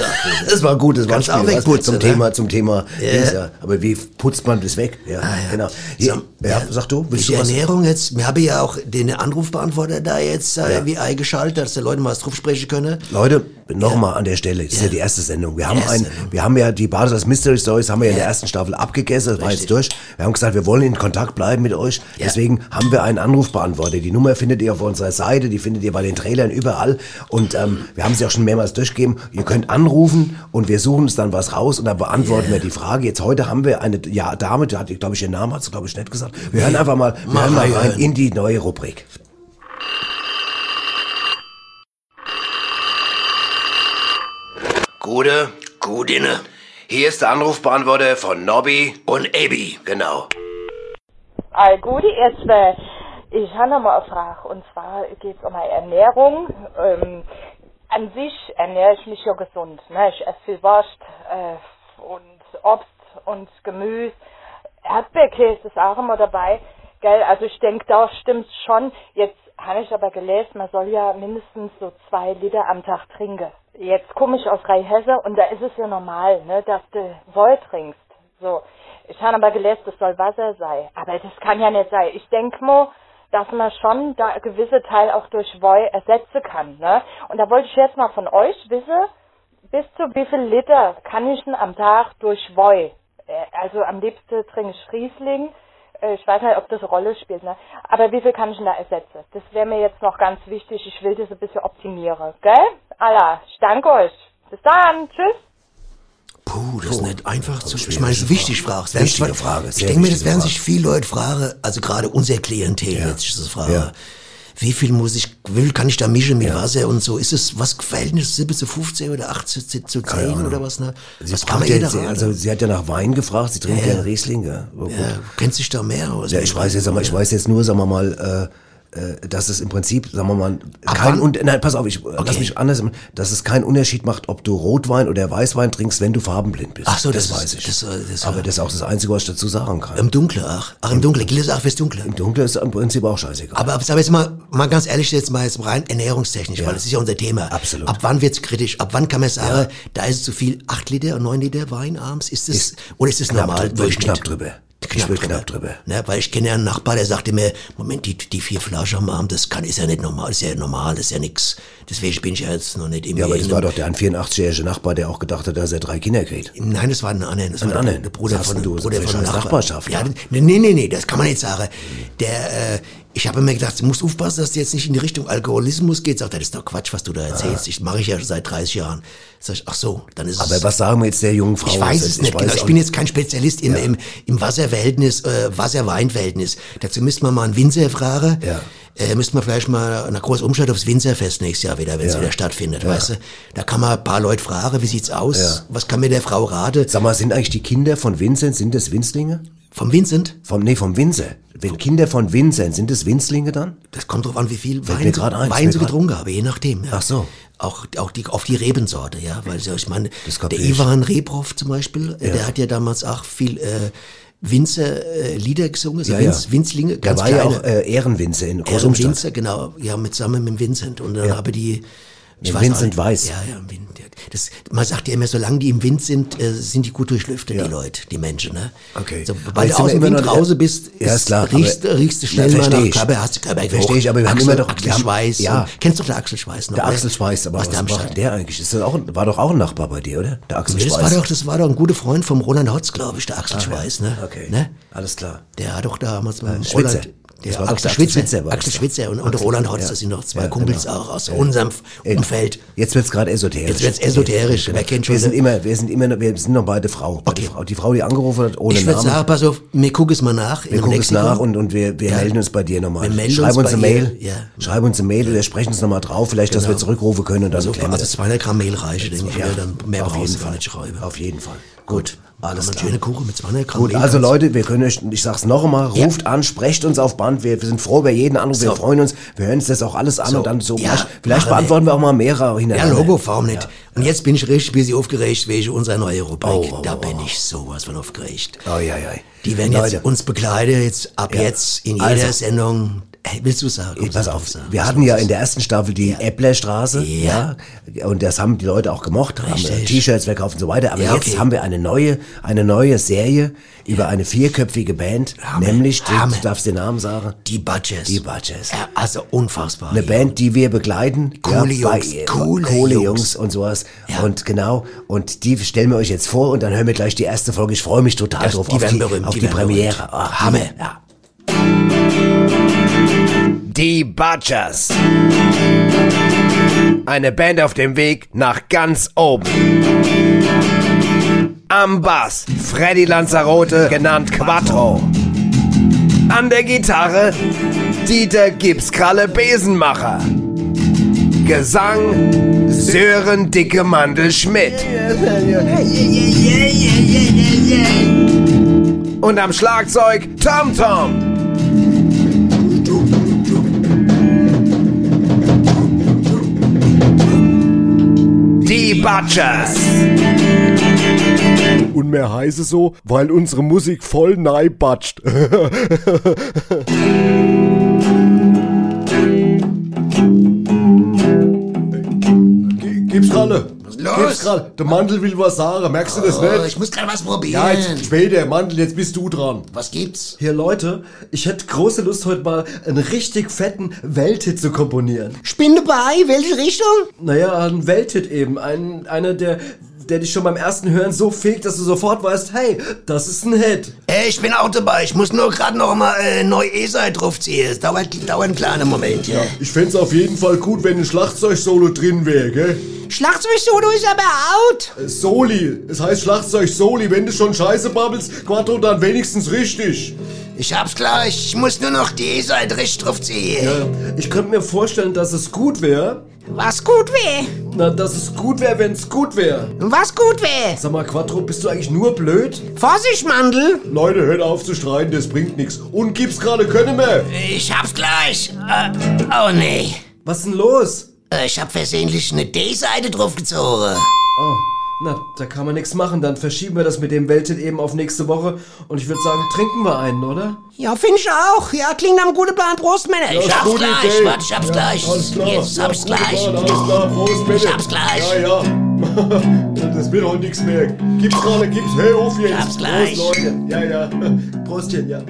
Das war gut, das war ein auch Spiel, was? wegputzen, zum ne? Thema, zum Thema. Ja. Ja. Aber wie putzt man das weg? Ja, genau. Hier, So, ja, sag du, willst die du was? Ernährung jetzt, wir haben ja auch den Anrufbeantworter da jetzt äh, Ja. wie eingeschaltet, dass die Leute mal was drauf sprechen können. Leute, nochmal an der Stelle, das ist ja. Die erste Sendung. Wir haben ein, wir haben ja die Basis als Mystery Stories haben wir ja in der ersten Staffel abgegessen, das war jetzt durch. Wir haben gesagt, wir wollen in Kontakt bleiben mit euch. Deswegen haben wir einen Anrufbeantworter. Die Nummer findet ihr auf unserer Seite, die findet ihr bei den Trailern überall. Und ähm, wir haben sie auch schon mehrmals durchgegeben. Ihr könnt anrufen und wir suchen uns dann was raus und dann beantworten wir die Frage. Jetzt heute haben wir eine ja, Dame, die hat, glaube ich, ihren Namen hat sie, glaube ich, nicht gesagt. Wir hören einfach mal, wir hören mal rein in die neue Rubrik. Gute, Gudine hier ist der Anrufbeantworter von Nobby. und Abby. Genau. All Gute, erstmal, ich habe noch mal eine Frage, und zwar geht es um meine Ernährung. Ähm, an sich ernähre ich mich ja gesund. Ne? Ich esse viel Wurst äh, und Obst und Gemüse. Erdbeerkäse ist auch immer dabei. Gell, also ich denke, da stimmt's schon. Jetzt habe ich aber gelesen, man soll ja mindestens so zwei Liter am Tag trinken. Jetzt komme ich aus Rheinhesse und da ist es ja normal, ne, dass du Woll trinkst. So. Ich habe aber gelesen, das soll Wasser sein. Aber das kann ja nicht sein. Ich denke mal, dass man schon da gewisse Teil auch durch Woi ersetzen kann. Ne? Und da wollte ich jetzt mal von euch wissen, bis zu wie viel Liter kann ich denn am Tag durch Woi? Äh, Also am liebsten trinke ich Riesling. Äh, Ich weiß nicht, ob das eine Rolle spielt, ne? Aber wie viel kann ich denn da ersetzen? Das wäre mir jetzt noch ganz wichtig. Ich will das ein bisschen optimieren, gell? Allah, ich danke euch. Bis dann. Tschüss. Puh, das ist nicht einfach zu Ich meine, das ist wichtig, Frage. Das Wichtige Frage, Ich denke mir, das werden Frage. sich viele Leute fragen, also gerade unser Klientel wird sich das fragen. Ja. Wie viel muss ich, viel kann ich da mischen mit Wasser und so? Ist es was Verhältnis 7 zu 15 oder 8 zu, zu 10 Keine Ahnung. oder was? Ne? Sie, was kann man ja, jeder sie, also, sie hat ja nach Wein gefragt, sie trinkt Ja. ja einen Riesling. Ja, gut. ja, kennt sich da mehr aus? Ja, ich weiß jetzt, aber ich weiß jetzt nur, sagen wir mal, äh, dass es im Prinzip, sagen wir mal, Ab kein und nein, pass auf, ich lass mich anders, dass es keinen Unterschied macht, ob du Rotwein oder Weißwein trinkst, wenn du farbenblind bist. Ach so, das, das ist- weiß ich. das, äh, das, aber äh, das ist auch das Einzige, was ich dazu sagen kann. Im Dunkeln, ach. Ach, im Dunkeln. Gilt das auch fürs Dunkle? Im Dunkeln ist im Prinzip auch scheißegal. Aber, aber jetzt mal, mal ganz ehrlich, jetzt mal jetzt rein ernährungstechnisch, Ja. weil das ist ja unser Thema. Absolut. Ab wann wird's kritisch? Ab wann kann man sagen, da ist es zu viel, acht Liter, neun Liter Wein abends? Ist das, Ist oder ist das normal? drü- Durchschnitt? knapp drüber. Ich will knapp drüber. Ne, weil ich kenne ja einen Nachbar, der sagte mir, Moment, die, die vier Flaschen am Abend, das kann, ist ja nicht normal, ist ja normal, ist ja nix. Deswegen bin ich ja jetzt noch nicht im ja, aber das war doch der ein 84-jährige Nachbar, der auch gedacht hat, dass er drei Kinder kriegt. Nein, das war ein anderer. Das Ein war der, anderer. der Bruder von, du? Bruder von. Nachbarschaft, Ja, nee, nee, nee, nee, das kann man nicht sagen. Der, äh, ich habe mir gedacht, du musst aufpassen, dass du jetzt nicht in die Richtung Alkoholismus geht. Sagt das ist doch Quatsch, was du da erzählst. Ich mache ich ja schon seit 30 Jahren. Sag ich, ach so, dann ist es. Aber was sagen wir jetzt der jungen Frau? Ich weiß es nicht genau. Ich auch bin jetzt kein Spezialist im, im, im Wasserverhältnis, äh, Wasser-Wein-Verhältnis. Dazu müsste man mal einen Winzer fragen. Ja. Äh, müsste man vielleicht mal eine große Umschalt aufs Winzerfest nächstes Jahr wieder, wenn es Ja. wieder stattfindet, weißt du? Da kann man ein paar Leute fragen, wie sieht's aus? Ja. Was kann mir der Frau raten? Sag mal, sind eigentlich die Kinder von Vincent, sind das Winzlinge? Vom Vincent? Vom, nee, vom Winzer. Wenn Kinder von Vincent, sind das Winzlinge dann? Das kommt drauf an, wie viel Fällt Wein, grad ein, Wein mir getrunken habe, je nachdem. Ja. Ach so. Auch, auch die, auf die Rebensorte, ja, weil so, ich meine, der ich. Ivan Rebrov zum Beispiel, äh, Ja. der hat ja damals auch viel äh, Winzer äh, Lieder gesungen, so Ja, Winz, ja. Winzlinge, Der ganz war ja kleine. auch äh, Ehrenwinzer in Ehren Großumstadt. Winzer, genau, ja, mit zusammen mit Vincent. Und dann Ja. habe die, ich weiß auch nicht, Weiss. Ja, ja, im Wind. Das, man sagt ja immer, solange die im Wind sind, äh, sind die gut durchlüftet, Ja. die Leute, die Menschen, ne? Okay. Sobald du aus sind dem Wind draußen bist, Ja, ist klar, riechst, riechst du schnell mal nach ich. Körper, hast du Körper Versteh ich, aber wir haben Achsel, immer doch- haben- Achselschweiß. ja. und- Kennst du doch den Achselschweiß noch? Der oder? Axel Schweiß, aber was Darmstadt. macht der eigentlich? Ist das auch, war doch auch ein Nachbar bei dir, oder? Der Axel Nee, das war doch, das war doch ein guter Freund vom Roland Hotz, glaube ich, der Axel Ah, ja. Schweiß, ne? Okay. Ne? Alles klar. Der hat doch damals mit dem Schwitzer. Roland, Das war doch Axel Schwitzer, Schwitzer war Axel. Schwitzer und, und Axel, Roland Hotz, ja. das sind noch zwei Ja, Kumpels genau. auch aus Ja. unserem Umfeld. Jetzt wird's gerade esoterisch. Jetzt wird's esoterisch. Wer kennt schon wir sind immer, wir sind immer, wir sind noch beide Frau. Okay. Frau. Die Frau, die angerufen hat, ohne Ich würde Namen. sagen, pass auf, wir gucken es mal nach. wir gucken es nach und, und wir, wir Ja. melden uns bei dir nochmal. Wir melden Schreib uns uns eine Mail. ja. Schreib uns eine Mail oder sprechen uns nochmal drauf, vielleicht, dass Genau. wir zurückrufen können und dann Also, klären wir also das. 200 Gramm Mehl reichen, denke ich Ja. Dann mehr auf brauchst jeden du Fall. nicht schreiben. Auf jeden Fall. Gut. Alles klar. schöne Kuchen mit 200 Gramm Gut, also Leute, wir können euch, ich sag's noch einmal, Ja. ruft an, sprecht uns auf Band, wir, wir sind froh über jeden Anruf, wir So. freuen uns, wir hören uns das auch alles an So. und dann so, Ja, vielleicht, machen wir. beantworten wir auch mal mehrere Ja, hintereinander. Logo, warum nicht? Und jetzt bin ich richtig busy aufgeregt wegen unserer neuen Rubrik. Oh, oh, da bin oh. ich sowas von aufgeregt. Oh, ja, ja. Die werden jetzt Leute. uns begleiten, jetzt ab Ja. jetzt in jeder Also. Sendung. Hey, willst du sagen? Komm, Pass auf, sag, wir was hatten ja in der ersten Staffel die Äpplerstraße, Ja. ja. und das haben die Leute auch gemocht, haben Richtig. T-Shirts verkauft und so weiter, aber Ja, jetzt okay. haben wir eine neue, eine neue Serie über eine vierköpfige Band, Hammer, nämlich, du Hammer. darfst den Namen sagen, Die Budgets. die Budgets. Ja, also unfassbar. Eine ja. Band, die wir begleiten. Coole ja, Jungs, coole coole Jungs. Jungs und sowas. Ja. Und genau, und die stellen wir euch jetzt vor und dann hören wir gleich die erste Folge. Ich freue mich total Das- drauf die auf werden die, berühmt, auf die die, Premiere. Ach, Hammer. Ja. Die Butchers. Eine Band auf dem Weg nach ganz oben. Am Bass Freddy Lanzarote, genannt Quattro. An der Gitarre Dieter Gipskralle Besenmacher. Gesang Sören Dicke Mandel Schmidt. Und am Schlagzeug Tom Tom. Die Butchers. Und mehr heiße so, weil unsere Musik voll neibatscht. Gib's Ralle. Los? Ralle. Der Mandel will was sagen. Merkst du das Oh, nicht? ich muss gerade was probieren. Ja, jetzt später. Mandel, jetzt bist du dran. Was gibt's? Hier Leute, ich hätte große Lust heute mal einen richtig fetten Welthit zu komponieren. Spinne bei, welche Richtung? Naja, ein Welthit eben. Ein, einer, der, der dich schon beim ersten Hören so fegt, dass du sofort weißt, hey, das ist ein Hit. Ey, ich bin auch dabei. Ich muss nur gerade noch mal äh, neu E-Seite draufziehen. Es dauert, dauert einen kleinen Moment, ja. Ich fänd's auf jeden Fall gut, wenn ein Schlagzeug-Solo drin wäre, gell? Schlagzeug-Solo ist aber out. Äh, Soli. Es heißt Schlagzeug-Soli. Wenn du schon Scheiße babbelst, Quattro, dann wenigstens richtig. Ich hab's gleich. Ich muss nur noch die E-Seite richtig draufziehen. Ja, ich könnte mir vorstellen, dass es gut wäre. Was gut weh. Na, dass es gut wäre, wenn es gut wäre. Was gut weh. Sag mal, Quattro, bist du eigentlich nur blöd? Vorsicht, Mandel. Leute, hört auf zu streiten, das bringt nichts. Und gibt's gerade können mehr. Ich hab's gleich. Äh, oh nee. Was ist denn los? Äh, ich hab versehentlich eine D-Seite draufgezogen. Oh, na, da kann man nichts machen. Dann verschieben wir das mit dem Welthit eben auf nächste Woche. Und ich würde sagen, trinken wir einen, oder? Ja, finde ich auch. Ja, klingt nach einem guten Plan. Prost, Männer. Ich hab's gleich. Idee. Warte, ich hab's Ja, gleich. Jetzt hab ich's gute gleich. Plan, Alles klar, Prost, bitte. Ich hab's gleich. Ja, ja. Das wird heute nichts mehr. Gib's gerade, gib's. Hör auf jetzt. Ich hab's gleich. Prost, Leute. Ja, ja. Prostchen, ja.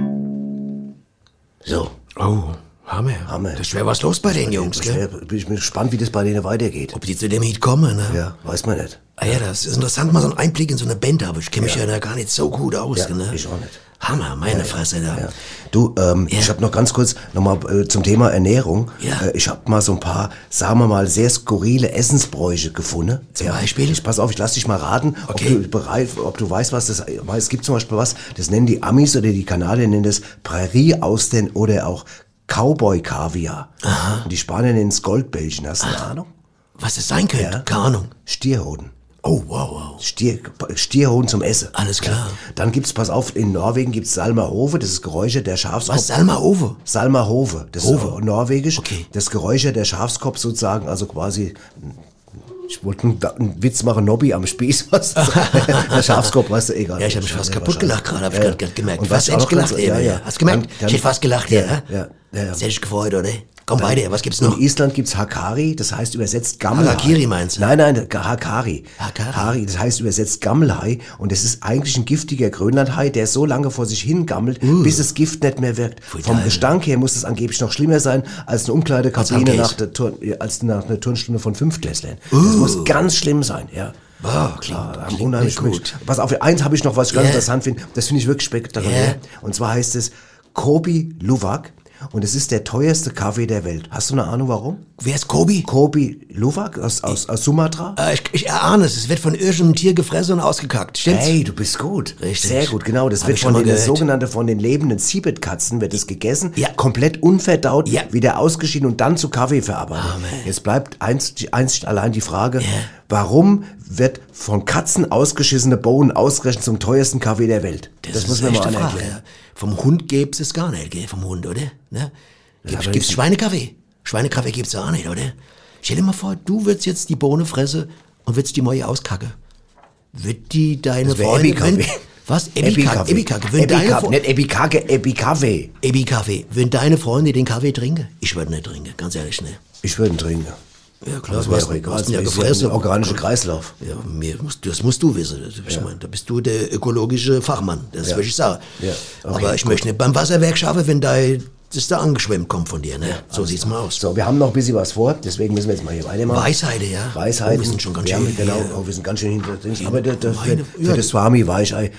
So. Oh, Hammer. Hammer. Das wäre was los bei den Jungs, Ich gell? bin ich bin gespannt, wie das bei denen weitergeht. Ob die zu dem Hit kommen, ne? Ja, weiß man nicht. Ah ja, das ist interessant, mal so einen Einblick in so eine Band habe. Ich kenne mich ja. da gar nicht so gut aus, Ja, ne? ich auch nicht. Hammer, meine Fresse da. Ja. Du, ähm, ich habe noch ganz kurz nochmal äh, zum Thema Ernährung. Ja. Äh, ich habe mal so ein paar, sagen wir mal, sehr skurrile Essensbräuche gefunden. Zum Beispiel? Ich, pass auf, ich lass dich mal raten, Okay. ob, du bereit, ob du weißt, was das Es gibt zum Beispiel was, das nennen die Amis oder die Kanadier nennen das Prärie-Austern oder auch Cowboy-Kaviar. Und die Spanier nennen es Goldbällchen. Hast du eine Ahnung? Was es sein könnte, Ja. keine Ahnung. Stierhoden. Oh, wow, wow. Stier, Stierhoden zum Essen. Alles klar. Dann gibt's, pass auf, in Norwegen gibt's Salma-Hove, das ist Geräusche der Schafskopf. Was, Salma Ove? Salma-Hove, das Hove. ist norwegisch. Okay. Das Geräusche der Schafskopf sozusagen, also quasi, ich wollte einen, einen Witz machen, Nobby am Spieß, was? der Schafskopf, weißt du, egal. Ja, ich habe mich fast kaputt gelacht gerade, habe ich Ja, gerade gemerkt. Und fast ich gelacht ganz- ja, Ja. Hast du gemerkt? Dann- ich hätte fast gelacht, ja. Ja, ja, ja, ja. Das hätte ich gefreut, oder? Komm weiter, was gibt's noch? In Island gibt's Hakari, das heißt übersetzt Gammelhai. Harakiri meinst du? Nein, nein, Hakari. Hakari. Hari, das heißt übersetzt Gammelhai. Und es ist eigentlich ein giftiger Grönlandhai, der so lange vor sich hingammelt, bis das Gift nicht mehr wirkt. Pfui, Vom Teufel. Gestank her muss es angeblich noch schlimmer sein als eine Umkleidekabine Als nach der, Turn, als nach einer Turnstunde von Fünftklässlern. Das Uh. muss ganz schlimm sein, ja. Boah, klingt, Ja, haben klingt unheimlich gut. gut. Pass auf, eins habe ich noch, was ich ganz Ja. interessant finde. Das finde ich wirklich spektakulär. Ja. Und zwar heißt es Kobi Luwak. Und es ist der teuerste Kaffee der Welt. Hast du eine Ahnung, warum? Wer ist Kobi? Kobi Luwak aus, aus, aus Sumatra? Äh, ich, ich erahne es, es wird von irgendeinem Tier gefressen und ausgekackt. Stimmt's? Hey, du bist gut. Richtig. Sehr gut, genau. Das Hab wird von den sogenannten, von den lebenden Zibetkatzen wird es gegessen, Ja. komplett unverdaut, Ja. wieder ausgeschieden und dann zu Kaffee verarbeitet. Amen. Jetzt bleibt einst, einst allein die Frage, warum wird von Katzen ausgeschissene Bohnen ausgerechnet zum teuersten Kaffee der Welt? Das, muss man mal erklären. Ja. Vom Hund gibt's es gar nicht, gell? Vom Hund, oder? Ne? Gibt, aber gibt's Schweinekaffee? Schweinekaffee gibt's auch nicht, oder? Stell dir mal vor, du würdest jetzt die Bohne fressen und würdest die Mäue auskacke. Wird die deine wenn- Was? Ebikacke. Ebikacke. Würden deine, nicht Ebikacke, Ebikaffee. Ebi-Kaffee. Würden deine Freunde den Kaffee trinken? Ich würde nicht trinken, ganz ehrlich, ne? Ich würde ihn trinken. Ja, klar, Das wäre du egal. hast ja ja gefressen. ein organischer Kreislauf. Ja, mir musst, das musst du wissen. Ich mein, da bist du der ökologische Fachmann. Das Ja. würde ich sagen. Ja, okay, Aber ich gut. möchte nicht beim Wasserwerk schaffen, wenn da das da angeschwemmt kommt von dir. Ne? so sieht's mal aus. So, wir haben noch ein bisschen was vor, deswegen müssen wir jetzt mal hier weitermachen. Weisheiten, ja. Weisheiten. Oh, wir sind schon ganz wir schön Haben, genau, oh, wir sind ganz schön hinter Dings. Aber das, das, Meine- für, ja. für das Swami Weichei,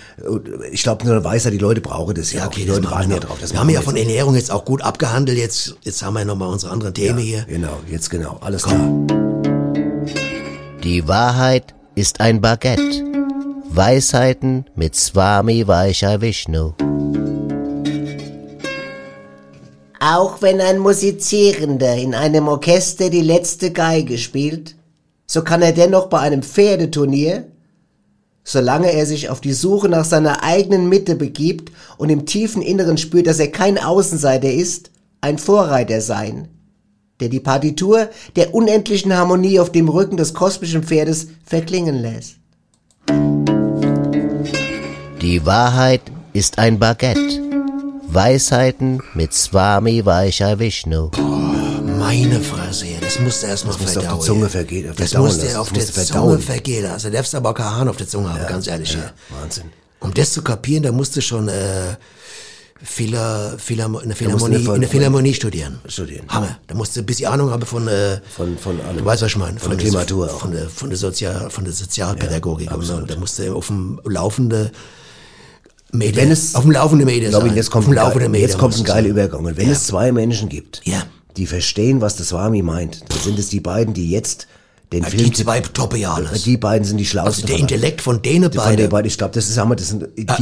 ich glaube, nur Weisheit, die Leute brauchen das ja. Ja, okay, die Leute warten wir ja drauf. Das wir haben ja jetzt. von Ernährung jetzt auch gut abgehandelt. Jetzt, jetzt haben wir nochmal unsere anderen Themen hier. Genau, jetzt genau. Alles klar. Die Wahrheit ist ein Baguette. Weisheiten mit Swami Vaishya Vishnu. Auch wenn ein Musizierender in einem Orchester die letzte Geige spielt, so kann er dennoch bei einem Pferdeturnier, solange er sich auf die Suche nach seiner eigenen Mitte begibt und im tiefen Inneren spürt, dass er kein Außenseiter ist, ein Vorreiter sein, der die Partitur der unendlichen Harmonie auf dem Rücken des kosmischen Pferdes verklingen lässt. Die Wahrheit ist ein Baguette. Weisheiten mit Swami Vaishya Vishnu. Meine Fresse, das musste erst mal Das musst du verdauen. auf der Zunge ja. vergehen- Das verdauen musste lassen. auf Das der musst du Zunge verdauen. vergehen. Also darfst du aber keinen Hahn auf der Zunge haben, ganz ehrlich. Ja. Wahnsinn. Um das zu kapieren, da musst du schon äh, Phila, Phila, der musst du Philharmonie, eine- in der Philharmonie studieren. Studieren. Hammer. Da musst du ein bisschen Ahnung haben von, äh, Von, von allem. du weißt, was ich meine. Von der des- Klimatur auch. Von der, von der, Sozial, von der Sozialpädagogik. Ja, und so. Da musst du auf dem laufenden Meter, Wenn es- auf dem laufenden Meter Ich glaube, sein. jetzt kommt, auf laufenden Meter jetzt kommt ein geiler. Übergang. Und wenn Ja. es zwei Menschen gibt, Ja. die verstehen, was das Swami meint, dann sind es die beiden, die jetzt den Ja, Film... die zwei ja alles. Die beiden sind die Also schlauesten. der von allen. Intellekt von denen Von den beiden. beiden, ich glaube, das ist, wir, das sind die Ah,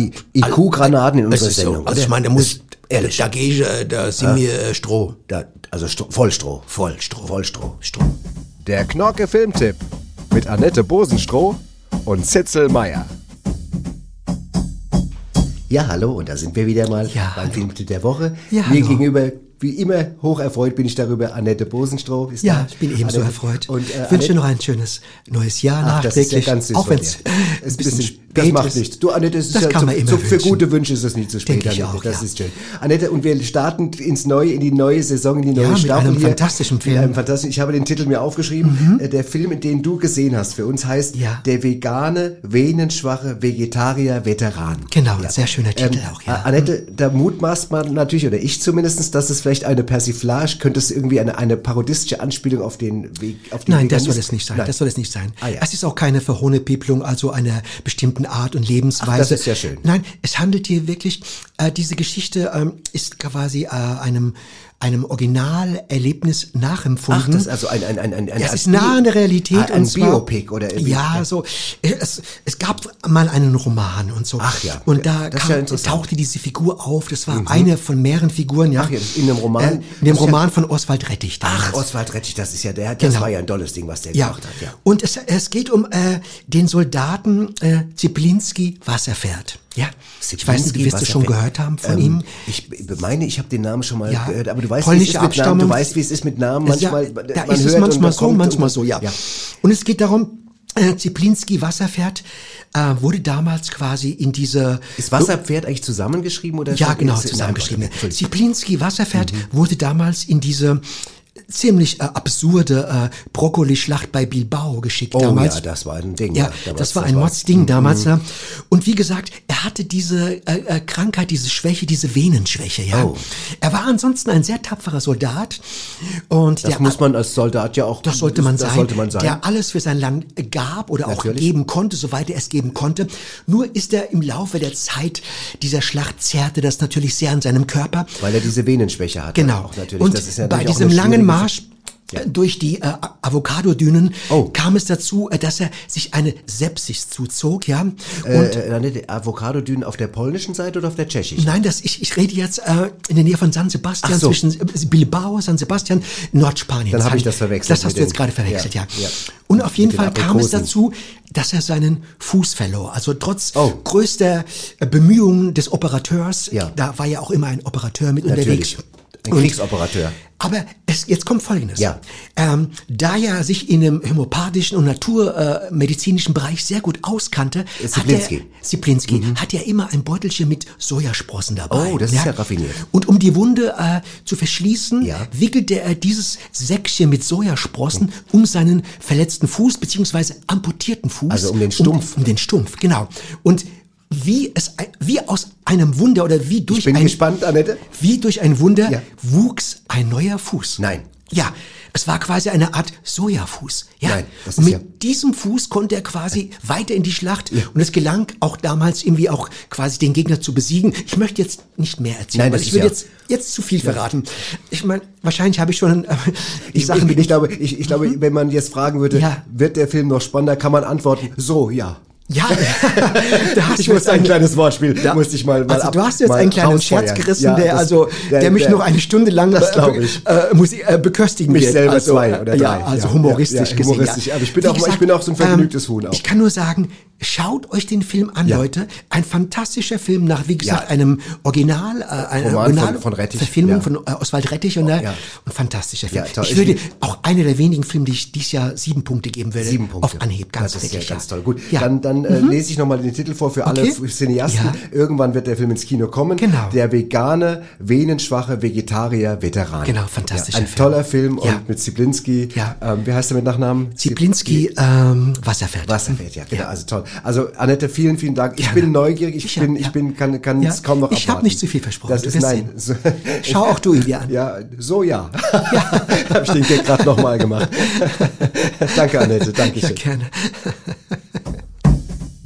IQ-Granaten in unserer ist so. Sendung. Also oder? ich meine, da muss, ehrlich. da gehe ich, äh, da sind Ja. wir äh, Stroh. Da, also Stroh, Vollstroh. Vollstroh. Vollstroh. Stroh. Der Knorke Filmtipp mit Annette Bosenstroh und Zitzel Meier. Ja, hallo, und da sind wir wieder mal Ja, beim Filmtipp der Woche. Ja, Mir hallo. gegenüber, wie immer, hoch erfreut bin ich darüber. Annette Bosenstroh ist Ja, da. ich bin ebenso Annette- erfreut. Und, äh, ich wünsche Annette- noch ein schönes neues Jahr Ach, das ist ja nachträglich. ganz süß auch wenn es ein Ist bisschen Das spät macht ist. nichts. Du, Annette, ist Das ja kann so, man immer so für gute Wünsche ist es nicht zu spät. Annette. auch, das ja. ist schön. Annette, und wir starten ins neue, in die neue Saison, in die neue Ja, mit Staffel einem hier. fantastischen Film. Mhm. Mit einem fantastischen, ich habe den Titel mir aufgeschrieben. Äh, Der Film, den du gesehen hast, für uns heißt Ja. Der vegane, venenschwache Vegetarier Veteran. Genau, ein sehr schöner Titel Ähm, auch, ja. Annette, da mutmaßt man natürlich, oder ich zumindest, dass es vielleicht eine Persiflage, könnte es irgendwie eine, eine parodistische Anspielung auf den Weg, auf den Nein, das Veganismus- soll es nicht sein. Nein. Das soll es nicht sein. Ah, ja. Es ist auch keine Verhohnepiepelung, also einer bestimmten Art und Lebensweise. Ach, das ist ja schön. Nein, es handelt hier wirklich, äh, diese Geschichte ähm, ist quasi äh, einem einem Originalerlebnis nachempfunden. Ach, das ist also ein, ein, ein, ein, ein ja, es ist nah an der Realität. Ein und zwar, Biopic oder irgendwie. Ja, so. Es, es gab mal einen Roman und so. Ach ja, Und da kam, ja. Mhm. tauchte diese Figur auf. Das war eine von mehreren Figuren, ja. Ach ja, in einem Roman? Äh, in dem ist ja- Roman von Oswald Rettich. Ach, damals. Oswald Rettich, das ist ja der, das Genau. war ja ein tolles Ding, was der gemacht hat, ja. und es, es geht um äh, den Soldaten äh, Ziplinski Wasserpferd. Ja, ich weiß nicht, du wirst es schon gehört haben von ähm, ihm. Ich meine, ich habe den Namen schon mal Ja, gehört, aber du weißt, wie es ist polnische mit Namen, du weißt, wie es ist mit Namen. Ja, Manchmal, da man ist es manchmal man so, manchmal so, ja. ja. Und es geht darum, äh, Ziplinski Wasserpferd äh, wurde damals quasi in diese Ist Wasserpferd eigentlich zusammengeschrieben oder? ja, genau, zusammengeschrieben. Ziplinski Wasserpferd wurde damals in diese ziemlich äh, absurde äh, Brokkoli-Schlacht bei Bilbao geschickt Oh damals. ja, das war ein Ding. Ja, damals, das war ein Mordsding Mhm. damals. Ja. Und wie gesagt, er hatte diese äh, äh, Krankheit, diese Schwäche, diese Venenschwäche. Ja. Oh. Er war ansonsten ein sehr tapferer Soldat. Und Das der, muss man als Soldat ja auch. das sollte man das sein, sollte man sein. der alles für sein Land gab oder auch Natürlich. geben konnte, soweit er es geben konnte. Nur ist er im Laufe der Zeit dieser Schlacht zerrte das natürlich sehr an seinem Körper. Weil er diese Venenschwäche hat. Genau. Auch natürlich. Und das ist ja bei auch diesem langen schwierige- Marsch äh, durch die äh, Avocado-Dünen Oh. kam es dazu, äh, dass er sich eine Sepsis zuzog, ja. Und Äh, äh, die Avocado-Dünen auf der polnischen Seite oder auf der tschechischen? Nein, das, ich, ich rede jetzt äh, in der Nähe von San Sebastian, so. zwischen äh, Bilbao, San Sebastian, Nordspanien. Dann hab ich Habe das verwechselt Das hast du jetzt gerade verwechselt, ja. ja, ja. Und auf jeden Fall kam es dazu, dass er seinen Fuß verlor. Also trotz Oh. größter äh, Bemühungen des Operateurs, Ja. da war ja auch immer ein Operateur mit Natürlich. unterwegs. Ein Und- Kriegsoperateur. aber es, jetzt kommt Folgendes. Ja. Ähm, da er sich in dem homöopathischen und naturmedizinischen äh, medizinischen Bereich sehr gut auskannte, hat Ziplinski. er, Ziplinski hat er immer ein Beutelchen mit Sojasprossen dabei. Oh, das ist ja raffiniert. Und um die Wunde äh, zu verschließen, Ja. wickelte er dieses Säckchen mit Sojasprossen um seinen verletzten Fuß beziehungsweise amputierten Fuß. Also um den Stumpf. Um, um den Stumpf, genau. Und wie es wie aus einem Wunder oder wie durch Ich bin ein gespannt, Annette. wie durch ein Wunder Ja. wuchs ein neuer Fuß. Nein. Ja, es war quasi eine Art Sojafuß. Ja. Nein, das und ist mit ja- diesem Fuß konnte er quasi weiter in die Schlacht und es gelang auch damals irgendwie auch quasi den Gegner zu besiegen. Ich möchte jetzt nicht mehr erzählen, Nein, weil das ich ist will ja- jetzt jetzt zu viel verraten. Ich meine, wahrscheinlich habe ich schon äh, die Ich, Sachen ich, ich, glaube, ich, ich glaube, wenn man jetzt fragen würde, Ja. wird der Film noch spannender, kann man antworten, so, ja. Ja, da hast Ich du muss jetzt ein kleines Wortspiel, musste ich mal, mal also ab- du hast jetzt einen kleinen. Scherz gerissen, Ja, der das- also, der, mich noch eine Stunde lang das äh, ich. äh, muss, äh, beköstigen Mich wird. selber also, zwei oder äh, drei. Ja, also Ja, humoristisch ja, gesehen. humoristisch. Aber ich bin Wie auch- ich bin auch so ein vergnügtes Huhn auch. Ich kann nur sagen, schaut euch den Film an. Leute. Ein fantastischer Film nach, wie gesagt, einem Original, äh, einer Original von- von Rettich, Verfilmung von äh, Oswald Rettich und, Ja. und fantastischer Film. Toll. ich Ich- würde auch einer der wenigen Filme, die ich dieses Jahr sieben Punkte geben würde, Sieben Punkte. auf Anhieb. Ganz das ist ja wirklich, ganz toll. Gut, dann, dann äh, lese ich nochmal den Titel vor für alle Okay. Cineasten. Ja. Irgendwann wird der Film ins Kino kommen. Genau. Der vegane, venenschwache Vegetarier-Veteran. Genau, fantastischer ja, Ein Film. toller Film Ja. und mit Ziblinski. Ja. Ähm, wie heißt er mit Nachnamen? Ziblinski, ähm, Wasserfeld. Wasserfeld, ja, genau. Also toll. Also Annette, vielen, vielen Dank. Ich bin neugierig. Ich, bin, ich bin, kann, kann Ja, es kaum noch ich hab abwarten. nicht zu viel versprochen. Das ist nein. So, Schau auch du ihn dir an. Ja, so ja. Habe ich den Gag gerade nochmal gemacht. Danke, Annette. Danke schön. gerne.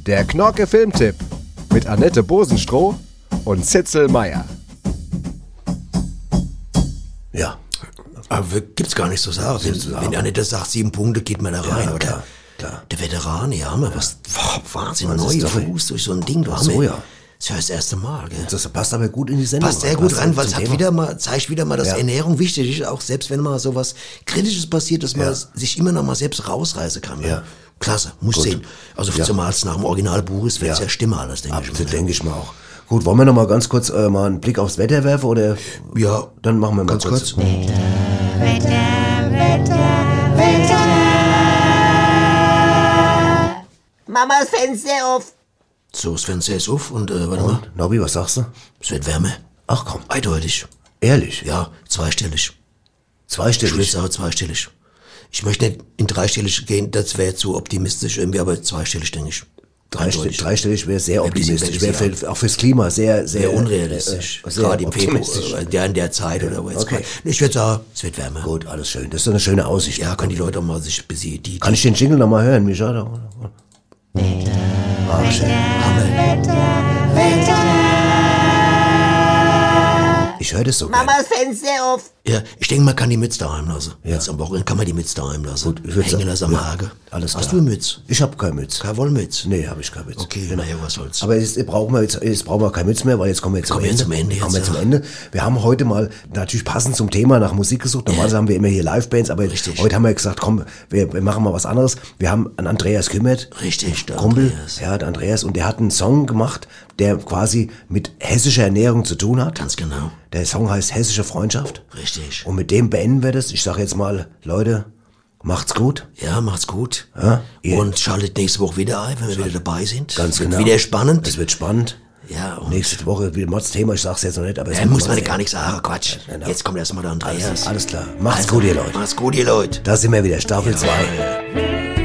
Der Knorke Filmtipp mit Annette Bosenstroh und Zitzel Meier. Ja. Aber gibt's gar nicht so sagen. Wenn, wenn Annette sagt, sieben Punkte, geht man da rein, oder? Der Veteran, ja, haben wir was. Boah, Wahnsinn, Was ist neue das denn? Fuß durch so ein Ding. Du Ach hast so, ja. Das ist ja das erste Mal, gell? Das passt aber gut in die Sendung. Passt sehr gut Passt rein, weil es hat wieder mal, zeigt wieder mal, dass Ja. Ernährung wichtig ist, auch selbst wenn mal sowas Kritisches passiert, dass man Ja. sich immer noch mal selbst rausreißen kann. Ja. Klasse, muss Gut. sehen. Also Ja. zumal es nach dem Originalbuch ist, wird es ja. stimmen alles, denke ich. Absolut, denke ich mal auch. Gut, wollen wir noch mal ganz kurz äh, mal einen Blick aufs Wetter werfen oder? Ja. Dann machen wir mal Ganz kurz. kurz. Mamas Fenster auf. So, das Fenster ist auf und, äh, warte mal. Nobby, was sagst du? Es wird wärmer. Ach komm. Eindeutig. Ehrlich? Ja, zweistellig. Zweistellig? Ich will sagen, zweistellig. Ich möchte nicht in dreistellig gehen, das wäre zu optimistisch irgendwie, aber zweistellig, denke ich. Dreistellig, dreistellig wäre sehr Wär optimistisch. wär Wäre für, auch fürs Klima sehr, sehr Sehr unrealistisch. äh, sehr Gerade im Februar, äh, der in der Zeit oder wo jetzt Okay. mal. Ich würde sagen, es wird wärmer. Gut, alles schön. Das ist doch eine schöne Aussicht. Ja, können die Leute auch mal sich ein bisschen die, Kann ich den Jingle noch mal hören, Micha? Ah, schön. Ich höre das so gerne. Mamas Fenster auf. Ja, ich denke, man kann die Mütze daheim lassen. Jetzt am Wochenende kann man die Mütze daheim lassen. ich würd Hängen lassen am ja, Hage. alles Hast klar. du eine Mütze? Ich habe keine Mütze. Keine Wollmütze? Nee, habe ich keine Mütze. Okay, naja, was soll's. Aber jetzt brauchen wir jetzt, jetzt brauchen wir keine Mütze mehr, weil jetzt kommen wir jetzt zum Kommen wir Ende. zum Ende kommen wir jetzt, zum ja. Ende. Wir haben heute mal natürlich passend zum Thema nach Musik gesucht. Normalerweise haben wir immer hier Live-Bands, aber heute haben wir gesagt, komm, wir, wir machen mal was anderes. Wir haben einen Andreas Kümmert. Richtig, der Kumpel. Andreas. Ja, der Andreas. Und der hat einen Song gemacht, der quasi mit hessischer Ernährung zu tun hat. Ganz genau. Der Song heißt Hessische Freundschaft. Richtig. Und mit dem beenden wir das. Ich sage jetzt mal, Leute, macht's gut. Ja, macht's gut. Ja, Und schaltet nächste Woche wieder ein, wenn wir wieder dabei sind. Ganz genau. Wieder spannend. Es wird spannend. Ja, und Nächste Woche wieder Mods-Thema. Ich sag's jetzt noch nicht, aber es ja, muss man gar nicht sagen. Quatsch. Genau. Jetzt kommt erstmal der Andreas. Alles, alles klar. Macht's Also, gut, ihr Leute. Macht's gut, ihr Leute. Da sind wir wieder, Staffel 2. Ja,